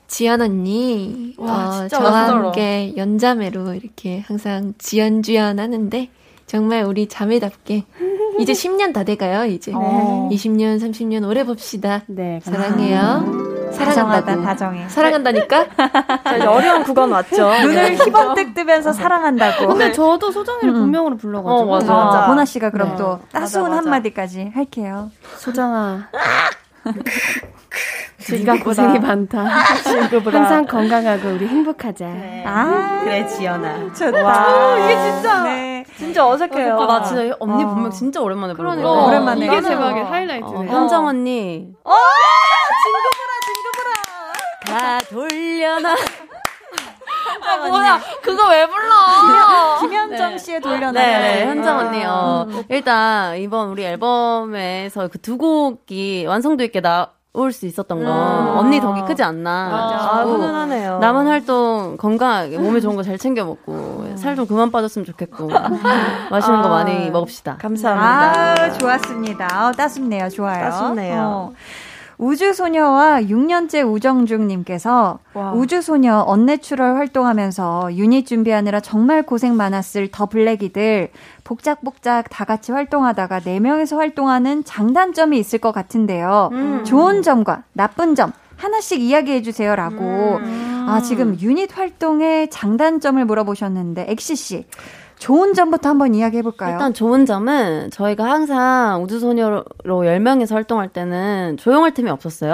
지연 언니, 와, 어, 진짜 저와 멋있더라. 함께 연자매로 이렇게 항상 지연 주연 하는데, 정말 우리 자매답게, 이제 10년 다 돼가요, 이제. 네. 20년, 30년 오래 봅시다. 네, 사랑해요. 사랑한다고. 다정해. 사랑한다니까? 자, 어려운 구간 맞죠? 눈을 희번뜩 뜨면서 사랑한다고. 근데 저도 소정이를 음. 본명으로 불러가지고. 어, 맞아, 아, 맞아. 보나 씨가 그럼 네. 또 따스운 맞아, 맞아. 한마디까지 할게요. 소정아. 네가 고생이 많다. 항상 건강하고 우리 행복하자. 아, 그래 지연아. 좋다. 이게 진짜 네. 진짜 어색해요. 아, 나 진짜 언니 어. 본명 진짜 오랜만에 부르고. 그러니까. 어, 오랜만에. 이게. 대박의 하이라이트네. 어, 현정 언니. 다 돌려놔. 아, 뭐야. 그거 왜 불러? 김현정 씨의 돌려놔. 네, 네, 현정 언니. 어, 음. 일단 이번 우리 앨범에서 그 두 곡이 완성도 있게 나 올 수 있었던 건 언니 덕이 크지 않나. 아, 싶고 훈훈하네요. 남은 활동 건강하게 몸에 좋은 거 잘 챙겨 먹고 살 좀 그만 빠졌으면 좋겠고 맛있는 거 많이 먹읍시다. 감사합니다. 아, 좋았습니다. 어, 따숩네요. 좋아요. 따숩네요. 어. 우주소녀와 6년째 우정 중님께서 와. 우주소녀 Unnatural 활동하면서 유닛 준비하느라 정말 고생 많았을 더 블랙이들 복작복작 다 같이 활동하다가 4명에서 활동하는 장단점이 있을 것 같은데요. 좋은 점과 나쁜 점 하나씩 이야기해 주세요라고. 아, 지금 유닛 활동의 장단점을 물어보셨는데 엑시 씨 좋은 점부터 한번 이야기해 볼까요? 일단 좋은 점은 저희가 항상 우주소녀로 10명에서 활동할 때는 조용할 틈이 없었어요.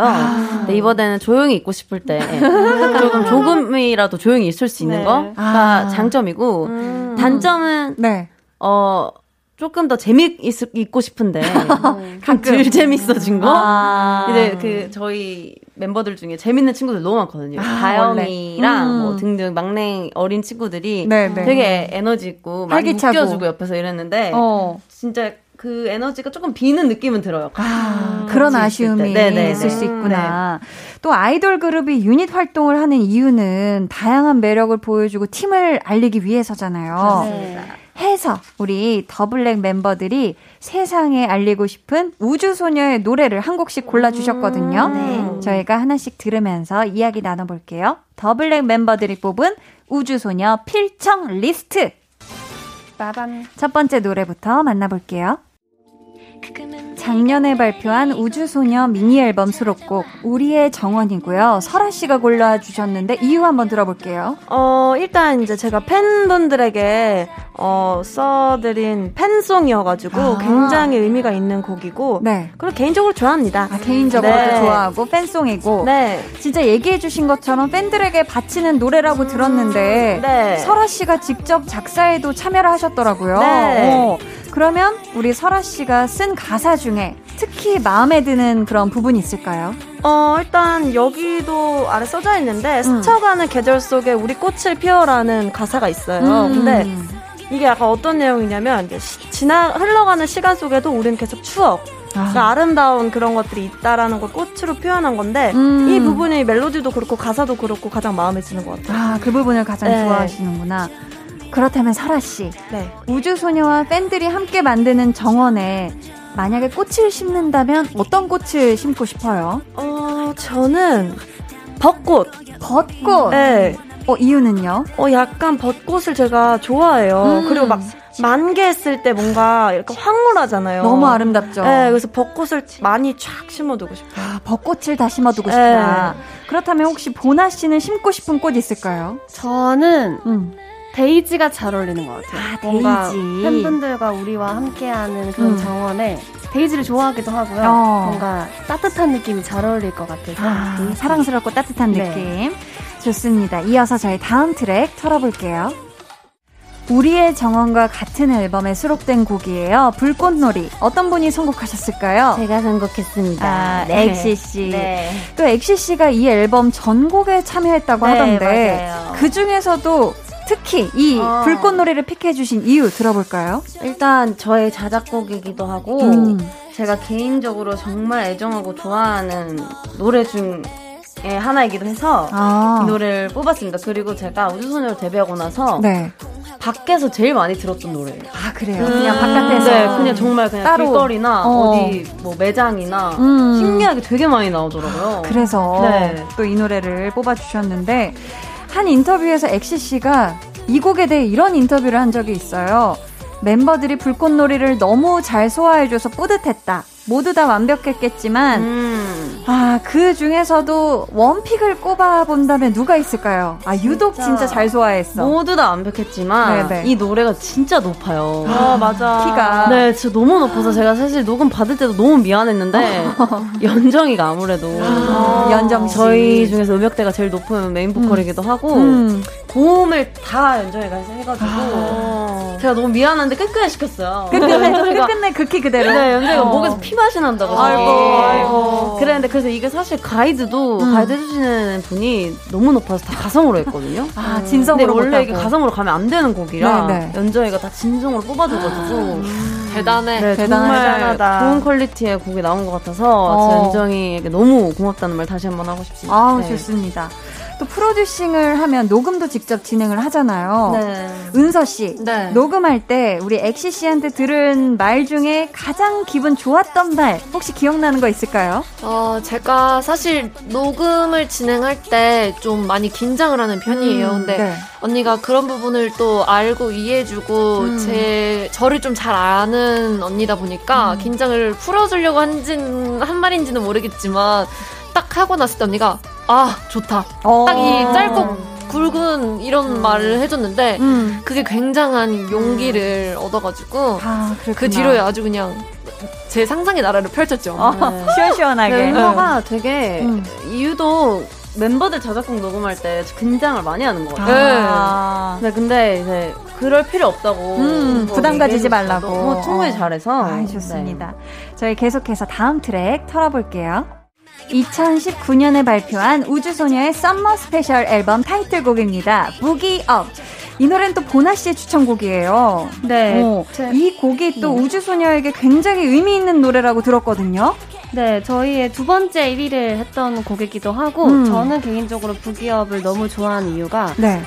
근데 이번에는 조용히 있고 싶을 때 조금 조금이라도 조용히 있을 수 있는 네. 거가 아. 장점이고 음. 단점은 네. 어 조금 더 재미있고 싶은데 좀덜 재밌어진 거. 아. 이제 그 저희 멤버들 중에 재밌는 친구들 너무 많거든요. 아, 다영이랑 원래. 음. 뭐 등등 막내 어린 친구들이 네, 네. 되게 에너지 있고 많이 활기차고. 웃겨주고 옆에서 이랬는데 어. 진짜 그 에너지가 조금 비는 느낌은 들어요. 아, 그런 같이 있을 아쉬움이. 있을 수 네. 있구나. 또 아이돌 그룹이 유닛 활동을 하는 이유는 다양한 매력을 보여주고 팀을 알리기 위해서잖아요. 네. 해서 우리 더블랙 멤버들이 세상에 알리고 싶은 우주소녀의 노래를 한 곡씩 골라주셨거든요. 네. 저희가 하나씩 들으면서 이야기 나눠볼게요. 더블랙 멤버들이 뽑은 우주소녀 필청 리스트. 빠밤. 첫 번째 노래부터 만나볼게요. 작년에 발표한 우주소녀 미니 앨범 수록곡 우리의 정원이고요. 설아 씨가 골라 주셨는데 이유 한번 들어볼게요. 어, 일단 이제 제가 팬분들에게 어, 써드린 팬송이어가지고 아. 굉장히 의미가 있는 곡이고 네. 그리고 개인적으로 좋아합니다. 아, 개인적으로도 네. 좋아하고 팬송이고 네. 진짜 얘기해주신 것처럼 팬들에게 바치는 노래라고 음. 들었는데 네. 설아 씨가 직접 작사에도 참여를 하셨더라고요. 네. 어. 그러면 우리 설아 씨가 쓴 가사 중에 특히 마음에 드는 그런 부분이 있을까요? 어, 일단 여기도 아래 써져 있는데 음. 스쳐가는 계절 속에 우리 꽃을 피워라는 가사가 있어요. 음. 근데 이게 약간 어떤 내용이냐면 시, 지나 흘러가는 시간 속에도 우리는 계속 추억 아. 그러니까 아름다운 그런 것들이 있다라는 걸 꽃으로 표현한 건데 음. 이 부분이 멜로디도 그렇고 가사도 그렇고 가장 마음에 드는 것 같아요. 아, 그 부분을 가장 네. 좋아하시는구나. 그렇다면 설아 씨, 네. 우주소녀와 팬들이 함께 만드는 정원에 만약에 꽃을 심는다면 어떤 꽃을 심고 싶어요? 어, 저는 벚꽃. 벚꽃. 네. 어, 이유는요? 어, 약간 벚꽃을 제가 좋아해요. 음. 그리고 막 만개했을 때 뭔가 이렇게 황홀하잖아요. 너무 아름답죠. 네, 그래서 벚꽃을 많이 쫙 심어두고 싶어요. 아, 벚꽃을 다 심어두고 싶다. 네. 그렇다면 혹시 보나 씨는 심고 싶은 꽃 있을까요? 저는 음. 데이지가 잘 어울리는 것 같아요. 아, 데이지. 팬분들과 우리와 함께하는 그런 음. 정원에 데이지를 좋아하기도 하고요. 어. 뭔가 따뜻한 느낌이 잘 어울릴 것 같아서. 아, 사랑스럽고 따뜻한 네. 느낌. 좋습니다. 이어서 저희 다음 트랙 털어볼게요. 우리의 정원과 같은 앨범에 수록된 곡이에요. 불꽃놀이. 어떤 분이 선곡하셨을까요? 제가 선곡했습니다. 아, 네. 엑시 씨. 네. 또 엑시 씨가 이 앨범 전곡에 참여했다고 네, 하던데 맞아요. 그 중에서도 특히 이 어. 불꽃놀이를 픽해주신 이유 들어볼까요? 일단 저의 자작곡이기도 하고 음. 제가 개인적으로 정말 애정하고 좋아하는 노래 중 예, 하나이기도 해서 아. 이 노래를 뽑았습니다. 그리고 제가 우주소녀로 데뷔하고 나서 네. 밖에서 제일 많이 들었던 노래예요. 아 그래요? 음, 그냥 바깥에서 네, 그냥 정말 그냥 따로. 길거리나 어. 디뭐 매장이나 음. 신기하게 되게 많이 나오더라고요. 그래서 네. 또이 노래를 뽑아주셨는데 한 인터뷰에서 엑시 씨가 이 곡에 대해 이런 인터뷰를 한 적이 있어요. 멤버들이 불꽃놀이를 너무 잘 소화해줘서 뿌듯했다. 모두 다 완벽했겠지만 음. 아 그 중에서도 one pick을 꼽아 본다면 누가 있을까요? 아 유독 진짜, 진짜 잘 소화했어. 모두 다 완벽했지만 네네. 이 노래가 진짜 높아요. 아 맞아. 키가 네 진짜 너무 높아서 제가 사실 녹음 받을 때도 너무 미안했는데 연정이가 아무래도 아, 연정 씨. 저희 중에서 음역대가 제일 높은 메인 보컬이기도 음. 하고 음. 고음을 다 연정이가 해가지고 아. 제가 너무 미안한데 끝끝내 시켰어요. 끝끝내 끝끝내 극히 그대로. 네 연정이가 어. 목에서 피 맛이 난다고. 아이고, 아이고. 그랬는데 그래서 이게 사실 가이드도 음. 가이드 해주시는 분이 너무 높아서 다 가성으로 했거든요. 아 진성으로. 근데 원래 이게 가성으로 가면 안 되는 곡이라 네, 네. 연정이가 다 진성으로 뽑아줘가지고 음. 대단해. 네, 정말 좋은 퀄리티의 곡이 나온 것 같아서 어. 연정이에게 너무 고맙다는 말 다시 한번 하고 싶습니다. 아 네. 좋습니다. 또 프로듀싱을 하면 녹음도 직접 진행을 하잖아요. 네. 은서 씨, 네. 녹음할 때 우리 엑시 씨한테 들은 말 중에 가장 기분 좋았던 말 혹시 기억나는 거 있을까요? 어, 제가 사실 녹음을 진행할 때 좀 많이 긴장을 하는 편이에요. 음, 근데 네. 언니가 그런 부분을 또 알고 이해해주고 음. 제 저를 좀 잘 아는 언니다 보니까 음. 긴장을 풀어주려고 한진 한 말인지는 모르겠지만 딱 하고 났을 때 언니가 아 좋다. 어. 딱이 짧고 굵은 이런 음. 말을 해줬는데 음. 그게 굉장한 용기를 음. 얻어가지고 아, 그 뒤로에 아주 그냥 제 상상의 나라를 펼쳤죠. 어, 네. 시원시원하게. 멤버가 네. 되게 음. 이유도 멤버들 자작곡 녹음할 때 긴장을 많이 하는 것 같아요. 아. 네, 근데 이제 그럴 필요 없다고 음, 뭐 부담 가지지 말라고. 뭐 충분히 잘해서. 아, 좋습니다. 네. 저희 계속해서 다음 트랙 털어볼게요. 2019년에 발표한 우주소녀의 summer special 앨범 타이틀곡입니다. Boogie Up. 이 노래는 또 보나 씨의 추천곡이에요. 네. 어, 이 곡이 또 네. 우주소녀에게 굉장히 의미 있는 노래라고 들었거든요. 네, 저희의 두 번째 1위를 했던 곡이기도 하고, 음. 저는 개인적으로 Boogie Up을 너무 좋아하는 이유가, 네.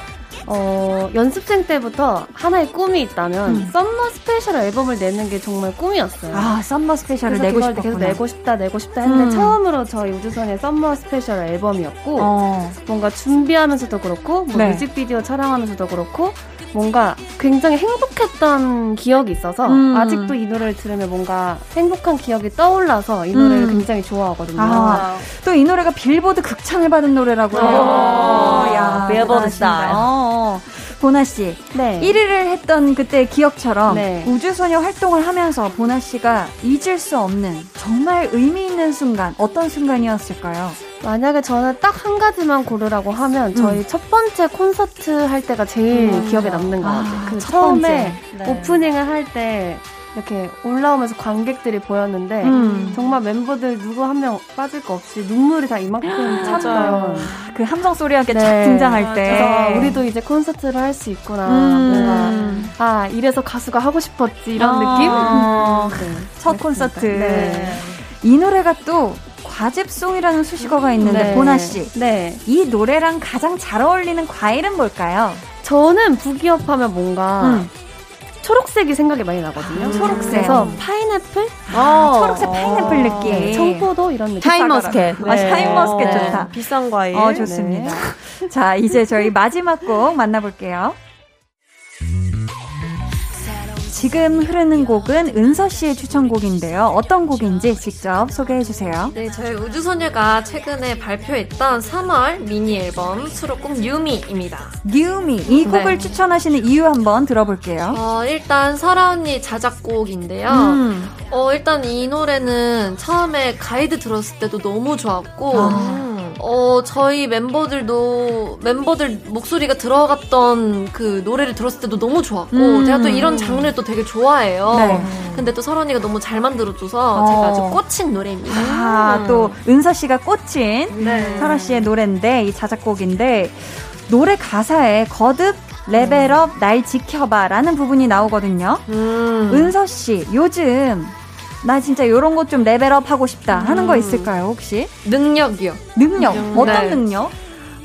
어, 연습생 때부터 하나의 꿈이 있다면 음. summer special 앨범을 내는 게 정말 꿈이었어요. 아, summer special을 내고 싶었구나. 계속 내고 싶다, 내고 싶다 했는데 음. 처음으로 저희 우주소녀의 summer special 앨범이었고 어. 뭔가 준비하면서도 그렇고 뭐 네. 뮤직비디오 촬영하면서도 그렇고 뭔가 굉장히 행복했던 기억이 있어서 음. 아직도 이 노래를 들으면 뭔가 행복한 기억이 떠올라서 이 노래를 음. 굉장히 좋아하거든요. 아, 또 이 노래가 빌보드 극찬을 받은 노래라고 해요. 어, 야, 빌보드 스타일. 어, 어. 보나 씨, 네. 1위를 했던 그때 기억처럼 네. 우주소녀 활동을 하면서 보나 씨가 잊을 수 없는 정말 의미 있는 순간 어떤 순간이었을까요? 만약에 저는 딱 한 가지만 고르라고 하면 음. 저희 첫 번째 콘서트 할 때가 제일 음. 기억에 남는 것 같아요. 아, 그 처음에 네. 오프닝을 할때 이렇게 올라오면서 관객들이 보였는데 음. 정말 멤버들 누구 한 명 빠질 거 없이 눈물이 다 이만큼 찼어요. 그 함성 소리와 함께 네. 등장할 때 그래서 우리도 이제 콘서트를 할 수 있구나. 음. 뭔가 아 이래서 가수가 하고 싶었지 이런 아. 느낌. 네. 첫 콘서트. 네. 이 노래가 또 과즙송이라는 수식어가 있는데 네. 보나 씨, 네. 이 노래랑 가장 잘 어울리는 과일은 뭘까요? 저는 Boogie Up 하면 뭔가 음. 초록색이 생각이 많이 나거든요. 아, 초록색. 그래서 파인애플? 아, 초록색 파인애플 느낌. 네, 청포도 이런 느낌. 샤인머스켓. 네. 아, 샤인머스켓 네. 좋다. 비싼 과일. 어, 좋습니다. 네. 자, 이제 저희 마지막 곡 만나볼게요. 지금 흐르는 곡은 은서 씨의 추천곡인데요. 어떤 곡인지 직접 소개해 주세요. 네, 저희 우주소녀가 최근에 발표했던 3월 미니 앨범 수록곡 뉴미입니다. 뉴미 이 네. 곡을 네. 추천하시는 이유 한번 들어볼게요. 어, 일단 설아 언니 자작곡인데요. 음. 어, 일단 이 노래는 처음에 가이드 들었을 때도 너무 좋았고 아. 어, 저희 멤버들도, 멤버들 목소리가 들어갔던 그 노래를 들었을 때도 너무 좋았고, 음. 제가 또 이런 장르를 또 되게 좋아해요. 네. 근데 또 설아 언니가 너무 잘 만들어줘서 어. 제가 아주 꽂힌 노래입니다. 아, 음. 또 은서 씨가 꽂힌 네. 설아 씨의 노래인데, 이 자작곡인데, 노래 가사에 거듭 level up 날 지켜봐 라는 부분이 나오거든요. 음. 은서 씨, 요즘 나 진짜 이런 것 좀 level up 하고 싶다 하는 음. 거 있을까요, 혹시? 능력이요. 능력. 음. 어떤 네. 능력?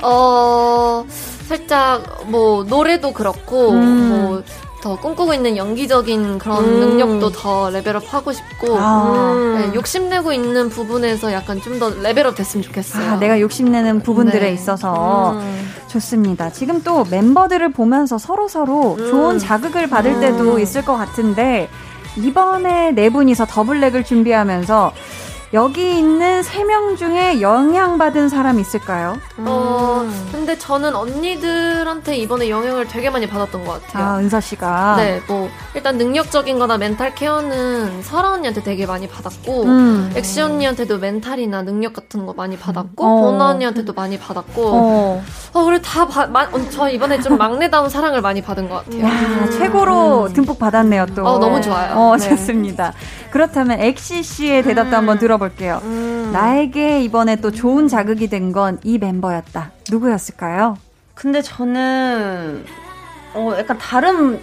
어, 살짝 뭐 노래도 그렇고 음. 뭐 더 꿈꾸고 있는 연기적인 그런 음. 능력도 더 level up 하고 싶고 아. 네, 욕심내고 있는 부분에서 약간 좀 더 level up 됐으면 좋겠어요. 아, 내가 욕심내는 부분들에 네. 있어서 음. 좋습니다. 지금 또 멤버들을 보면서 서로 서로 음. 좋은 자극을 받을 때도 음. 있을 것 같은데 이번에 네 분이서 더블랙을 준비하면서 여기 있는 세 명 중에 영향받은 사람 있을까요? 어, 근데 저는 언니들한테 이번에 영향을 되게 많이 받았던 것 같아요. 아, 은서 씨가? 네, 뭐, 일단 능력적인 거나 mental care는 설아 언니한테 되게 많이 받았고, 음. 엑시 언니한테도 mental이나 능력 같은 거 많이 받았고, 어. 보나 언니한테도 많이 받았고, 어, 어 그래, 다, 바, 마, 어, 저 이번에 좀 막내다운 사랑을 많이 받은 것 같아요. 야, 음. 최고로 듬뿍 받았네요, 또. 어, 너무 좋아요. 어, 네. 좋습니다. 그렇다면 엑시 씨의 대답도 음. 한번 들어 볼게요. 음. 나에게 이번에 또 좋은 자극이 된 건 이 멤버였다. 누구였을까요? 근데 저는 어 약간 다른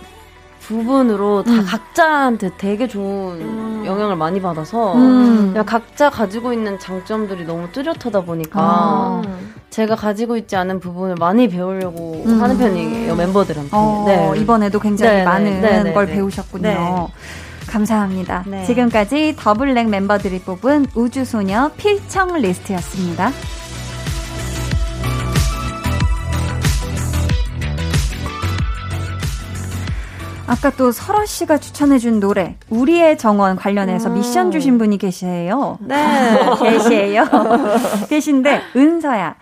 부분으로 다 음. 각자한테 되게 좋은 음. 영향을 많이 받아서 음. 각자 가지고 있는 장점들이 너무 뚜렷하다 보니까 아. 제가 가지고 있지 않은 부분을 많이 배우려고 음. 하는 편이에요 멤버들한테. 어, 네. 이번에도 굉장히 네, 많은 네, 네걸 네. 배우셨군요. 네. 감사합니다. 네. 지금까지 더블랙 멤버들이 뽑은 우주소녀 필청 리스트였습니다. 아까 또 설아 씨가 추천해준 노래 우리의 정원 관련해서 음. 미션 주신 분이 계세요. 네, 계시에요. 계신데 은서야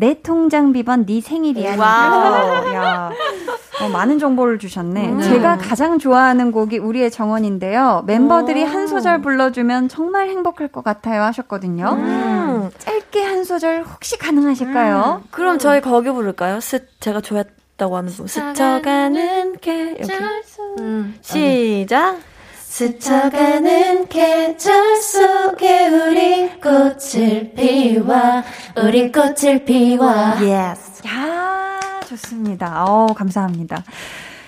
내 통장 비번 네 생일이야. 와. 야. 어, 많은 정보를 주셨네. 음. 제가 가장 좋아하는 곡이 우리의 정원인데요. 멤버들이 오. 한 소절 불러주면 정말 행복할 것 같아요 하셨거든요. 음. 짧게 한 소절 혹시 가능하실까요? 음. 그럼 저희 거기 부를까요? 스, 제가 좋아했다고 하는 부 스쳐가는 게 이렇게. 음. 시작. 스쳐가는 계절 속에 우리 꽃을 피워 우리 꽃을 피워 yes. 야 좋습니다. 어 감사합니다.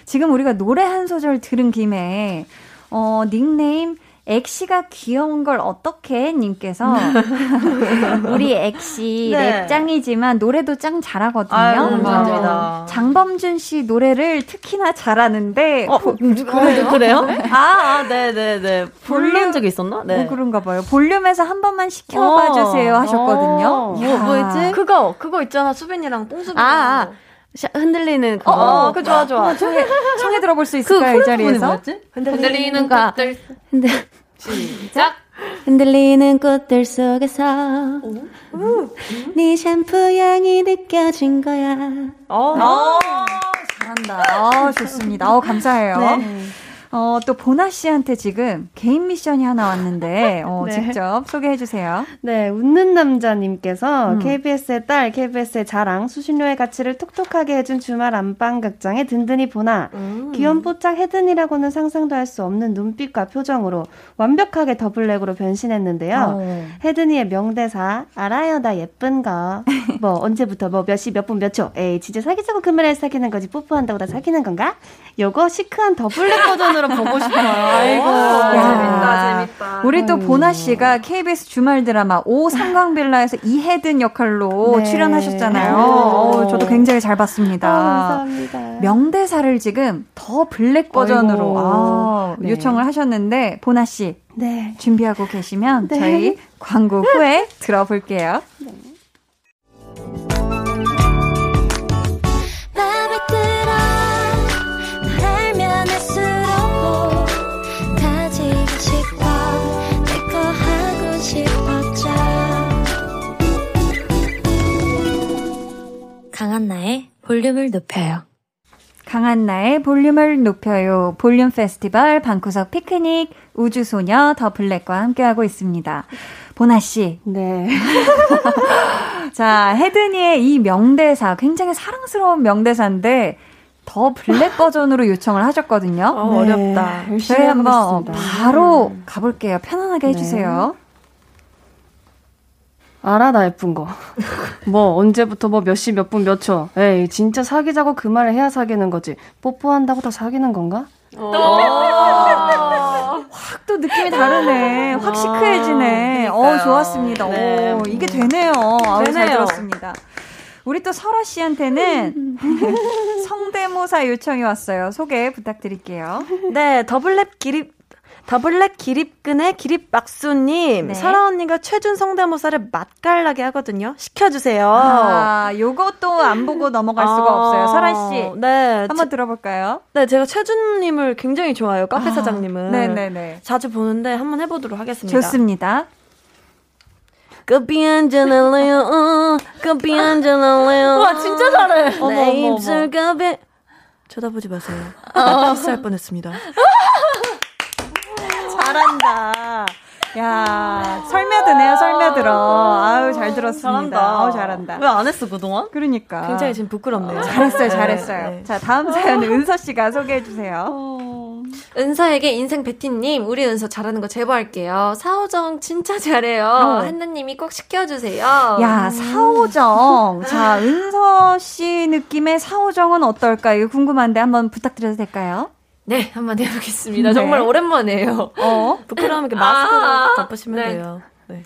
지금 우리가 노래 한 소절 들은 김에 어 닉네임 엑시가 귀여운 걸 어떻게 님께서 우리 엑시 네. 랩짱이지만 노래도 짱 잘하거든요. 아유. 어, 장범준 씨 노래를 특히나 잘하는데 어, 보, 그래요? 그래요? 아, 아, 네, 네, 네. 볼륨 적이 있었나? 네. 어, 그런가 봐요. 볼륨에서 한 번만 시켜봐 주세요 어. 하셨거든요. 뭐, 뭐였지? 그거, 그거 있잖아. 수빈이랑 뽕수빈. 아, 아. 흔들리는 그거. 어, 어, 그 좋아, 좋아. 청해, 청해 들어볼 수 있을까요, 그 이 자리에서? 흔들리는 꽃들. 흔들, 시작. 흔들리는 꽃들 속에서 네 샴푸 향이 느껴진 거야. 어, 어 잘한다. 어, 좋습니다. 어, 감사해요. 네. 어, 또 보나 씨한테 지금 개인 미션이 하나 왔는데, 어, 네. 직접 소개해 주세요. 네, 웃는 남자님께서 음. KBS의 딸, KBS의 자랑, 수신료의 가치를 톡톡하게 해준 주말 안방 극장에 든든히 보나, 음. 귀염 뽀짝 헤든이라고는 상상도 할 수 없는 눈빛과 표정으로 완벽하게 더블랙으로 변신했는데요. 어. 헤든이의 명대사, 알아요, 나 예쁜 거. 뭐, 언제부터, 뭐, 몇 시, 몇 분, 몇 초. 에이, 진짜 사귀자고 금메달 사귀는 거지. 뽀뽀한다고 다 사귀는 건가? 요거 시크한 더블랙 버전으로 보고 싶어요. 아이고. 재밌다, 재밌다. 우리 또 보나 씨가 KBS 주말 드라마 오 삼광빌라에서 이해든 역할로 네. 출연하셨잖아요. 어, 저도 굉장히 잘 봤습니다. 아, 감사합니다. 명대사를 지금 더 블랙 버전으로 아, 네. 요청을 하셨는데 보나 씨 네. 준비하고 계시면 네. 저희 광고 후에 들어볼게요. 네. 강한나의 볼륨을 높여요. 강한나의 볼륨을 높여요. 볼륨 페스티벌 방구석 피크닉 우주소녀 더 블랙과 함께하고 있습니다. 보나 씨. 네. 자, 해든이의 이 명대사, 굉장히 사랑스러운 명대사인데, 더 블랙 버전으로 요청을 하셨거든요. 어, 네. 렵다 저희 한번 바로 가볼게요. 편안하게 네. 해주세요. 알아 나 예쁜 거. 뭐 언제부터 뭐 몇 시 몇 분 몇 초. 에이 진짜 사귀자고 그 말을 해야 사귀는 거지. 뽀뽀한다고 다 사귀는 건가? 어. 확또 느낌이 다르네. 확 시크해지네. 어 좋았습니다. 네. 오 이게 되네요. 아우 잘 들었습니다. 우리 또 설아 씨한테는 성대모사 요청이 왔어요. 소개 부탁드릴게요. 네, 더블랩 기립 더블랙 기립근의 기립박수님, 네. 설아 언니가 최준 성대모사를 맛깔나게 하거든요. 시켜주세요. 아, 요것도 안 보고 넘어갈 수가 아, 없어요. 설아 씨. 네. 한번 들어볼까요? 네, 제가 최준님을 굉장히 좋아해요. 카페 아, 사장님은. 네네네. 자주 보는데 한번 해보도록 하겠습니다. 좋습니다. 커피 한잔 할래요, 어, 커피 한잔 할래요. 와, 진짜 잘해. 내 입술 커피. 쳐다보지 마세요. 어. 키스할 뻔했습니다. 잘한다. 야, 설며드네요, 설며들어. 아유, 잘 들었습니다. 잘한다. 아우, 잘한다. 왜 안 했어, 그동안? 그러니까. 굉장히 지금 부끄럽네요. 잘했어요, 잘했어요. 네. 자, 다음 사연은 은서씨가 소개해주세요. 어... 은서에게 인생 베티님, 우리 은서 잘하는 거 제보할게요. 사오정 진짜 잘해요. 어. 한나님이 꼭 시켜주세요. 야, 사오정. 자, 은서씨 느낌의 사오정은 어떨까? 이거 궁금한데 한번 부탁드려도 될까요? 네, 한번 해보겠습니다. 네. 정말 오랜만이에요. 어? 부끄러우면 이렇게 마스크로 아, 덮으시면 네. 돼요. 네.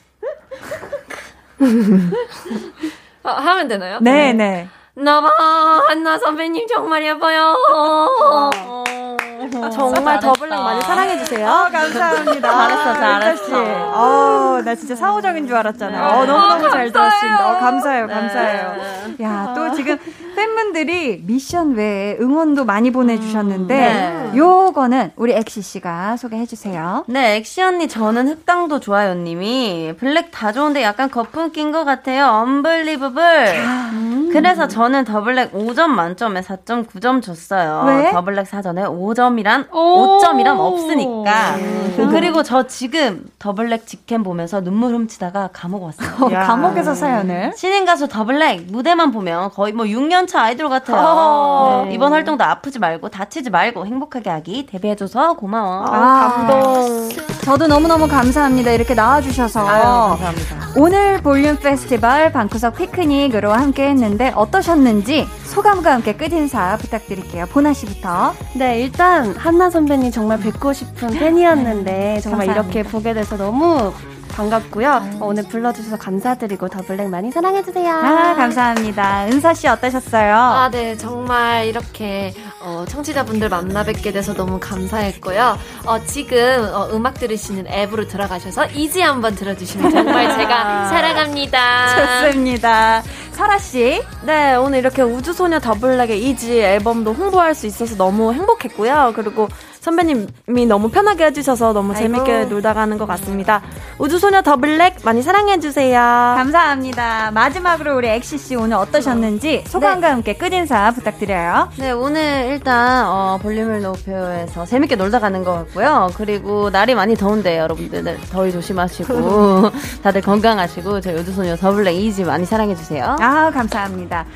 아, 하면 되나요? 네, 네. 네. 나봐, 한나 선배님 정말 예뻐요. 어. 아, 정말 더블랙 많이 사랑해주세요. 어, 감사합니다. 잘했어, 잘했어. 어, 나 진짜 사오적인 줄 알았잖아요. 네. 어, 너무너무 어, 잘 들었습니다. 어, 감사해요, 감사해요. 네. 야, 또 지금 팬분들이 미션 외에 응원도 많이 보내주셨는데, 음, 네. 요거는 우리 엑시 씨가 소개해 주세요. 네, 엑시 언니, 저는 흑당도 좋아요, 님이. 블랙 다 좋은데 약간 거품 낀 것 같아요. unbelievable. 아, 음. 그래서 저는 더블랙 5점 만점에 4.9점 줬어요. 왜? 더블랙 사전에 5점이란, 5점이란 없으니까. 음. 그리고 저 지금 더블랙 직캠 보면서 눈물 훔치다가 감옥 왔어요. 감옥에서 사연을? 신인 가수 더블랙 무대만 보면 거의 뭐 6년 차 아이돌 같아요. 어. 네. 이번 활동도 아프지 말고 다치지 말고 행복하게 하기 데뷔해줘서 고마워. 아, 아, 감동. 저도 너무너무 감사합니다. 이렇게 나와주셔서. 아유, 감사합니다. 오늘 볼륨 페스티벌 방구석 피크닉으로 함께 했는데 어떠셨는지 소감과 함께 끝인사 부탁드릴게요. 보나 씨부터. 네, 일단 한나 선배님 정말 뵙고 싶은 팬이었는데 정말 감사합니다. 이렇게 보게 돼서 너무 반갑고요. 어, 오늘 불러주셔서 감사드리고 더 블랙 많이 사랑해주세요. 아, 감사합니다. 은서 씨 어떠셨어요? 아, 네. 정말 이렇게 어, 청취자분들 만나 뵙게 돼서 너무 감사했고요. 어, 지금 어, 음악 들으시는 앱으로 들어가셔서 Easy 한번 들어주시면 정말 제가 사랑합니다. 좋습니다. 설아씨. 네, 오늘 이렇게 우주소녀 더블랙의 Easy 앨범도 홍보할 수 있어서 너무 행복했고요. 그리고 선배님이 너무 편하게 해주셔서 너무 아이고. 재밌게 놀다 가는 것 같습니다. 우주소녀 더블랙 많이 사랑해주세요. 감사합니다. 마지막으로 우리 엑시씨 오늘 어떠셨는지 소감과 네. 함께 끝인사 부탁드려요. 네, 오늘 일단 어, 볼륨을 높여서 재밌게 놀다 가는 것 같고요. 그리고 날이 많이 더운데 여러분들 더위 조심하시고 다들 건강하시고 저희 우주소녀 더블랙 Easy 많이 사랑해주세요. 아, 감사합니다.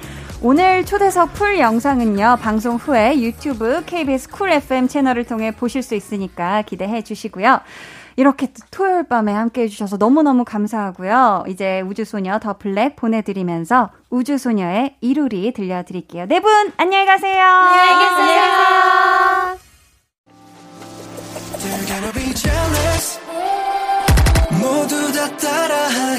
오늘 초대석 풀 영상은요, 방송 후에 유튜브 KBS 쿨 FM 채널을 통해 보실 수 있으니까 기대해 주시고요. 이렇게 토요일 밤에 함께 해주셔서 너무너무 감사하고요. 이제 우주소녀 더 블랙 보내드리면서 우주소녀의 이루리 들려드릴게요. 네 분, 안녕히 가세요. 안녕히 계세요. 모두 다 따라하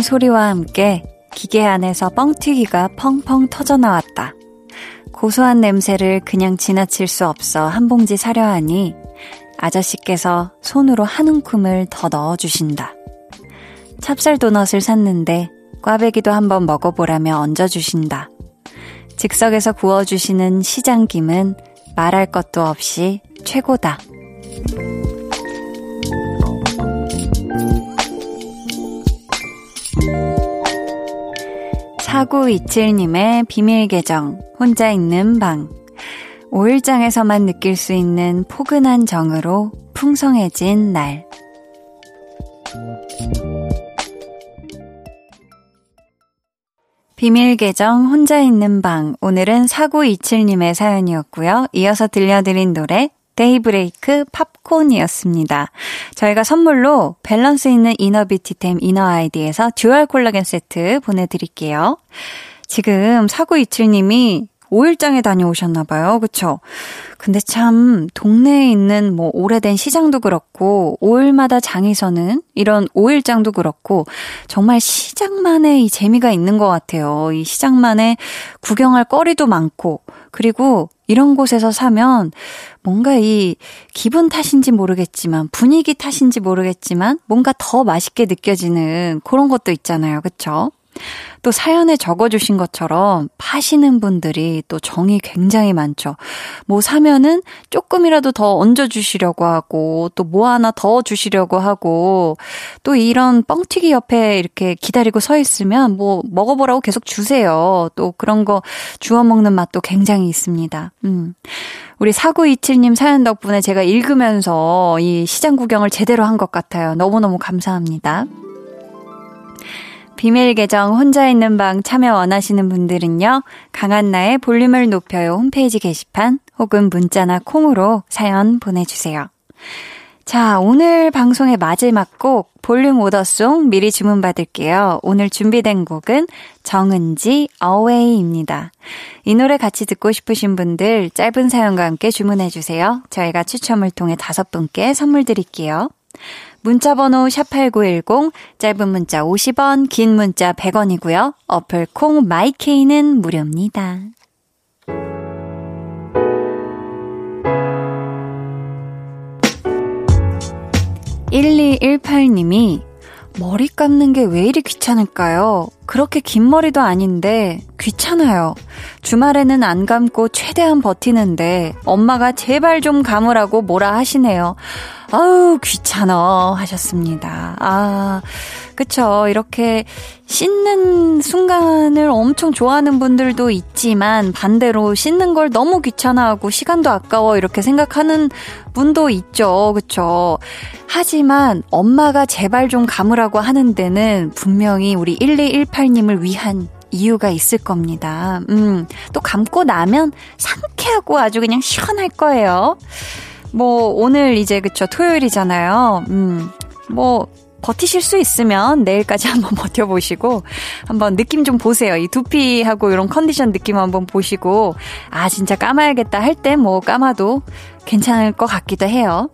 하는 소리와 함께 기계 안에서 뻥튀기가 펑펑 터져 나왔다. 고소한 냄새를 그냥 지나칠 수 없어 한 봉지 사려 하니 아저씨께서 손으로 한 움큼을 더 넣어주신다. 찹쌀 도넛을 샀는데 꽈배기도 한번 먹어보라며 얹어주신다. 즉석에서 구워주시는 시장김은 말할 것도 없이 최고다. 사구이칠님의 비밀 계정, 혼자 있는 방. 5일장에서만 느낄 수 있는 포근한 정으로 풍성해진 날. 비밀 계정 혼자 있는 방 오늘은 4927님의 사연이었고요. 이어서 들려드린 노래 데이브레이크 팝콘이었습니다. 저희가 선물로 밸런스 있는 inner beauty템 이너아이디에서 듀얼 콜라겐 세트 보내드릴게요. 지금 4927님이 5일장에 다녀오셨나봐요. 그쵸? 근데 참, 동네에 있는 뭐 오래된 시장도 그렇고, 5일마다 장이 서는 이런 5일장도 그렇고, 정말 시장만의 이 재미가 있는 것 같아요. 이 시장만의 구경할 거리도 많고, 그리고 이런 곳에서 사면 뭔가 이 기분 탓인지 모르겠지만, 분위기 탓인지 모르겠지만, 뭔가 더 맛있게 느껴지는 그런 것도 있잖아요. 그쵸? 또 사연에 적어주신 것처럼 파시는 분들이 또 정이 굉장히 많죠. 뭐 사면은 조금이라도 더 얹어주시려고 하고 또 뭐 하나 더 주시려고 하고 또 이런 뻥튀기 옆에 이렇게 기다리고 서 있으면 뭐 먹어보라고 계속 주세요. 또 그런 거 주워 먹는 맛도 굉장히 있습니다. 음. 우리 4927님 사연 덕분에 제가 읽으면서 이 시장 구경을 제대로 한 것 같아요. 너무너무 감사합니다. 비밀 계정 혼자 있는 방 참여 원하시는 분들은요. 강한나의 볼륨을 높여요 홈페이지 게시판 혹은 문자나 콩으로 사연 보내주세요. 자, 오늘 방송의 마지막 곡 볼륨 오더송 미리 주문 받을게요. 오늘 준비된 곡은 정은지 어웨이입니다. 이 노래 같이 듣고 싶으신 분들 짧은 사연과 함께 주문해 주세요. 저희가 추첨을 통해 다섯 분께 선물 드릴게요. 문자 번호 샵8910, 짧은 문자 50원, 긴 문자 100원이고요. 어플 콩 마이케이는 무료입니다. 1218님이 머리 감는 게 왜 이리 귀찮을까요? 그렇게 긴 머리도 아닌데 귀찮아요. 주말에는 안 감고 최대한 버티는데 엄마가 제발 좀 감으라고 뭐라 하시네요. 아우 귀찮어 하셨습니다. 아 그쵸. 이렇게 씻는 순간을 엄청 좋아하는 분들도 있지만 반대로 씻는 걸 너무 귀찮아하고 시간도 아까워 이렇게 생각하는 분도 있죠. 그쵸. 하지만 엄마가 제발 좀 감으라고 하는 데는 분명히 우리 1218님을 위한 이유가 있을 겁니다. 음, 또 감고 나면 상쾌하고 아주 그냥 시원할 거예요. 뭐, 오늘 이제 그쵸, 토요일이잖아요. 음, 뭐, 버티실 수 있으면 내일까지 한번 버텨보시고 한번 느낌 좀 보세요. 이 두피하고 이런 컨디션 느낌 한번 보시고 아 진짜 감아야겠다 할 때뭐 감아도 괜찮을 것 같기도 해요.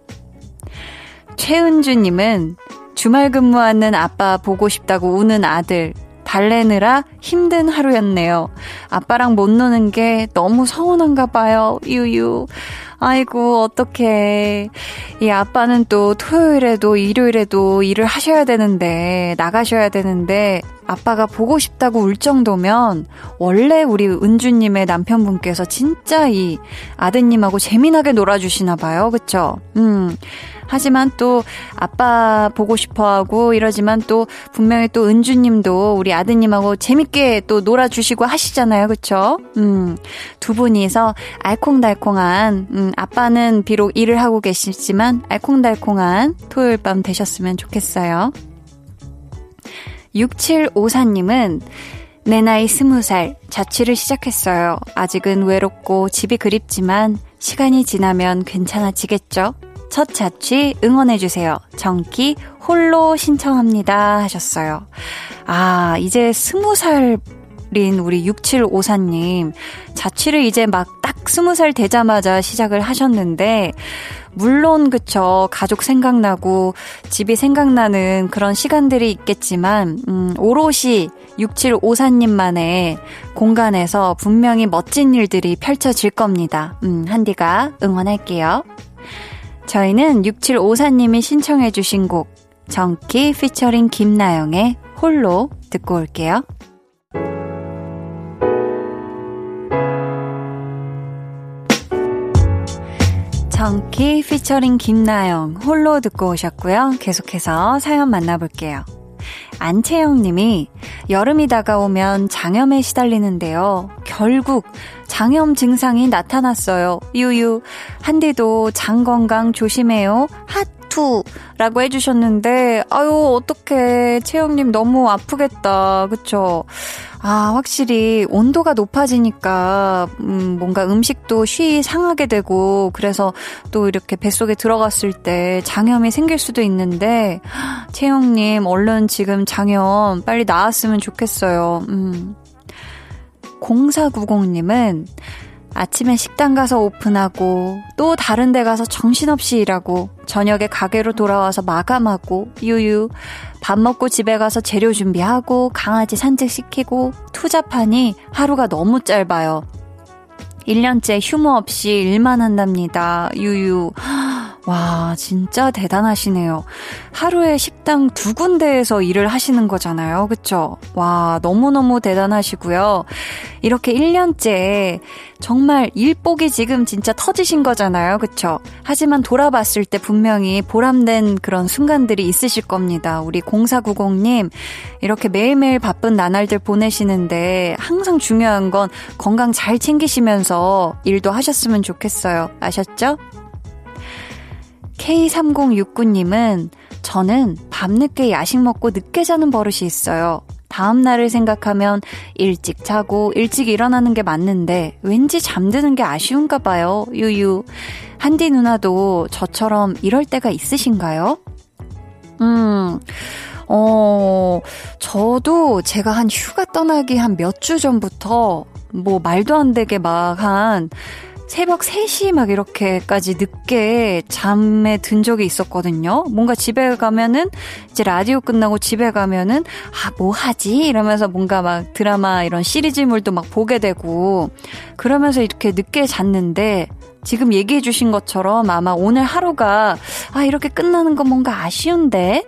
최은주님은 주말 근무하는 아빠 보고 싶다고 우는 아들 달래느라 힘든 하루였네요. 아빠랑 못 노는 게 너무 서운한가 봐요. 유유. 아이고, 어떡해. 이 아빠는 또 토요일에도 일요일에도 일을 하셔야 되는데, 나가셔야 되는데, 아빠가 보고 싶다고 울 정도면, 원래 우리 은주님의 남편분께서 진짜 이 아드님하고 재미나게 놀아주시나 봐요. 그쵸? 음. 하지만 또 아빠 보고 싶어 하고 이러지만 또 분명히 또 은주님도 우리 아드님하고 재밌게 또 놀아주시고 하시잖아요. 그쵸? 음, 두 분이서 알콩달콩한, 음, 아빠는 비록 일을 하고 계시지만 알콩달콩한 토요일 밤 되셨으면 좋겠어요. 6754님은 내 나이 스무 살 자취를 시작했어요. 아직은 외롭고 집이 그립지만 시간이 지나면 괜찮아지겠죠? 첫 자취 응원해주세요. 정기 홀로 신청합니다. 하셨어요. 아, 이제 스무 살 인 우리 6754님. 자취를 이제 막딱 스무 살 되자마자 시작을 하셨는데, 물론 그쵸 가족 생각나고 집이 생각나는 그런 시간들이 있겠지만 음, 오롯이 6754님만의 공간에서 분명히 멋진 일들이 펼쳐질 겁니다. 음, 한디가 응원할게요. 저희는 6754님이 신청해주신 곡, 정키 피처링 김나영의 홀로 듣고 올게요. 정키 피처링 김나영 홀로 듣고 오셨고요. 계속해서 사연 만나볼게요. 안채영 님이 여름이 다가오면 장염에 시달리는데요. 결국 장염 증상이 나타났어요. 유유. 한디도 장 건강 조심해요. 하투. 라고 해주셨는데, 아유, 어떡해. 채영님 너무 아프겠다. 그쵸? 아, 확실히 온도가 높아지니까, 음, 뭔가 음식도 쉬 상하게 되고, 그래서 또 이렇게 뱃속에 들어갔을 때 장염이 생길 수도 있는데, 채영 님, 얼른 지금 장염 빨리 나았으면 좋겠어요. 음. 0490 님은 아침에 식당 가서 오픈하고 또 다른 데 가서 정신없이 일하고 저녁에 가게로 돌아와서 마감하고 유유 밥 먹고 집에 가서 재료 준비하고 강아지 산책시키고 투잡하니 하루가 너무 짧아요. 1년째 휴무 없이 일만 한답니다. 유유. 와, 진짜 대단하시네요. 하루에 식당 두 군데에서 일을 하시는 거잖아요. 그쵸? 와, 너무너무 대단하시고요. 이렇게 1년째 정말 일복이 지금 진짜 터지신 거잖아요. 그쵸? 하지만 돌아봤을 때 분명히 보람된 그런 순간들이 있으실 겁니다. 우리 0490님, 이렇게 매일매일 바쁜 나날들 보내시는데 항상 중요한 건 건강 잘 챙기시면서 일도 하셨으면 좋겠어요. 아셨죠? K3069님은 저는 밤늦게 야식 먹고 늦게 자는 버릇이 있어요. 다음 날을 생각하면 일찍 자고 일찍 일어나는 게 맞는데 왠지 잠드는 게 아쉬운가 봐요. 유유. 한디 누나도 저처럼 이럴 때가 있으신가요? 음. 어, 저도 제가 한 휴가 떠나기 한 몇 주 전부터 뭐 말도 안 되게 막 한 새벽 3시 막 이렇게까지 늦게 잠에 든 적이 있었거든요. 뭔가 집에 가면은 이제 라디오 끝나고 집에 가면은 아, 뭐 하지? 이러면서 뭔가 막 드라마 이런 시리즈물도 막 보게 되고 그러면서 이렇게 늦게 잤는데 지금 얘기해 주신 것처럼 아마 오늘 하루가 아, 이렇게 끝나는 건 뭔가 아쉬운데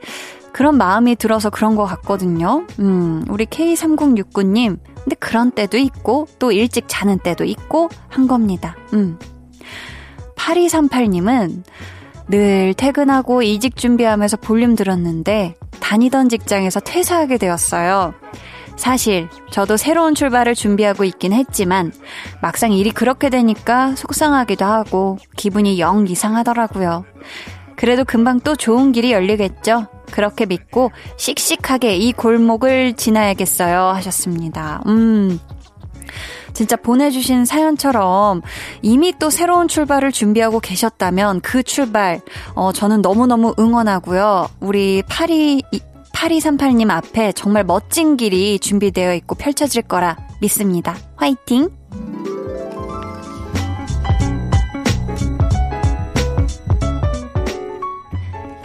그런 마음이 들어서 그런 것 같거든요. 음, 우리 K3069님, 근데 그런 때도 있고, 또 일찍 자는 때도 있고, 한 겁니다. 음. 8238님은, 늘 퇴근하고 이직 준비하면서 볼륨 들었는데 다니던 직장에서 퇴사하게 되었어요. 사실 저도 새로운 출발을 준비하고 있긴 했지만 막상 일이 그렇게 되니까 속상하기도 하고 기분이 영 이상하더라고요. 그래도 금방 또 좋은 길이 열리겠죠? 그렇게 믿고 씩씩하게 이 골목을 지나야겠어요. 하셨습니다. 음. 진짜 보내주신 사연처럼 이미 또 새로운 출발을 준비하고 계셨다면 그 출발, 어, 저는 너무너무 응원하고요. 우리 파리, 8238님 앞에 정말 멋진 길이 준비되어 있고 펼쳐질 거라 믿습니다. 화이팅!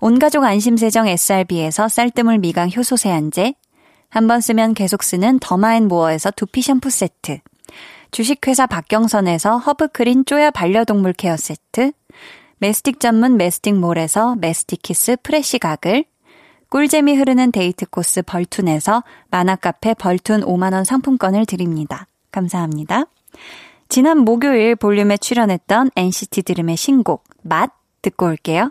온가족 안심세정 SRB에서 쌀뜨물 미강 효소 세안제, 한 번 쓰면 계속 쓰는 더마앤모어에서 두피 샴푸 세트, 주식회사 박경선에서 허브크린 쪼야 반려동물 케어 세트, 메스틱 전문 메스틱몰에서 메스틱키스 프레시 가글, 꿀잼이 흐르는 데이트 코스 벌툰에서 만화카페 벌툰 5만원 상품권을 드립니다. 감사합니다. 지난 목요일 볼륨에 출연했던 NCT 드림의 신곡, 맛, 듣고 올게요.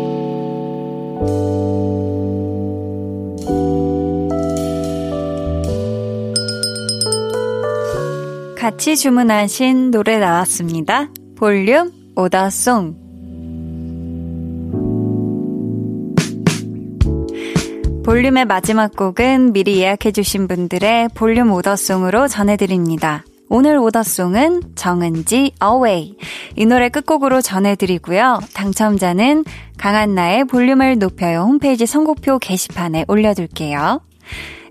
같이 주문하신 노래 나왔습니다. 볼륨 오더송. 볼륨의 마지막 곡은 미리 예약해주신 분들의 볼륨 오더송으로 전해드립니다. 오늘 오더송은 정은지 Away. 이 노래 끝곡으로 전해드리고요. 당첨자는 강한나의 볼륨을 높여요 홈페이지 선곡표 게시판에 올려둘게요.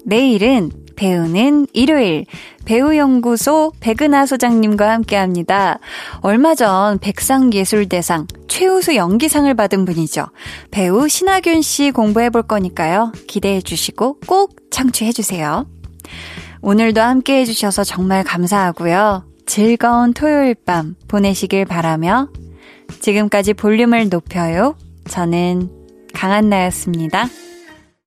내일은 배우는 일요일 배우연구소 백은하 소장님과 함께 합니다. 얼마 전 백상예술대상 최우수 연기상을 받은 분이죠. 배우 신하균 씨 공부해 볼 거니까요. 기대해 주시고 꼭 청취해 주세요. 오늘도 함께 해주셔서 정말 감사하고요. 즐거운 토요일 밤 보내시길 바라며 지금까지 볼륨을 높여요. 저는 강한나였습니다.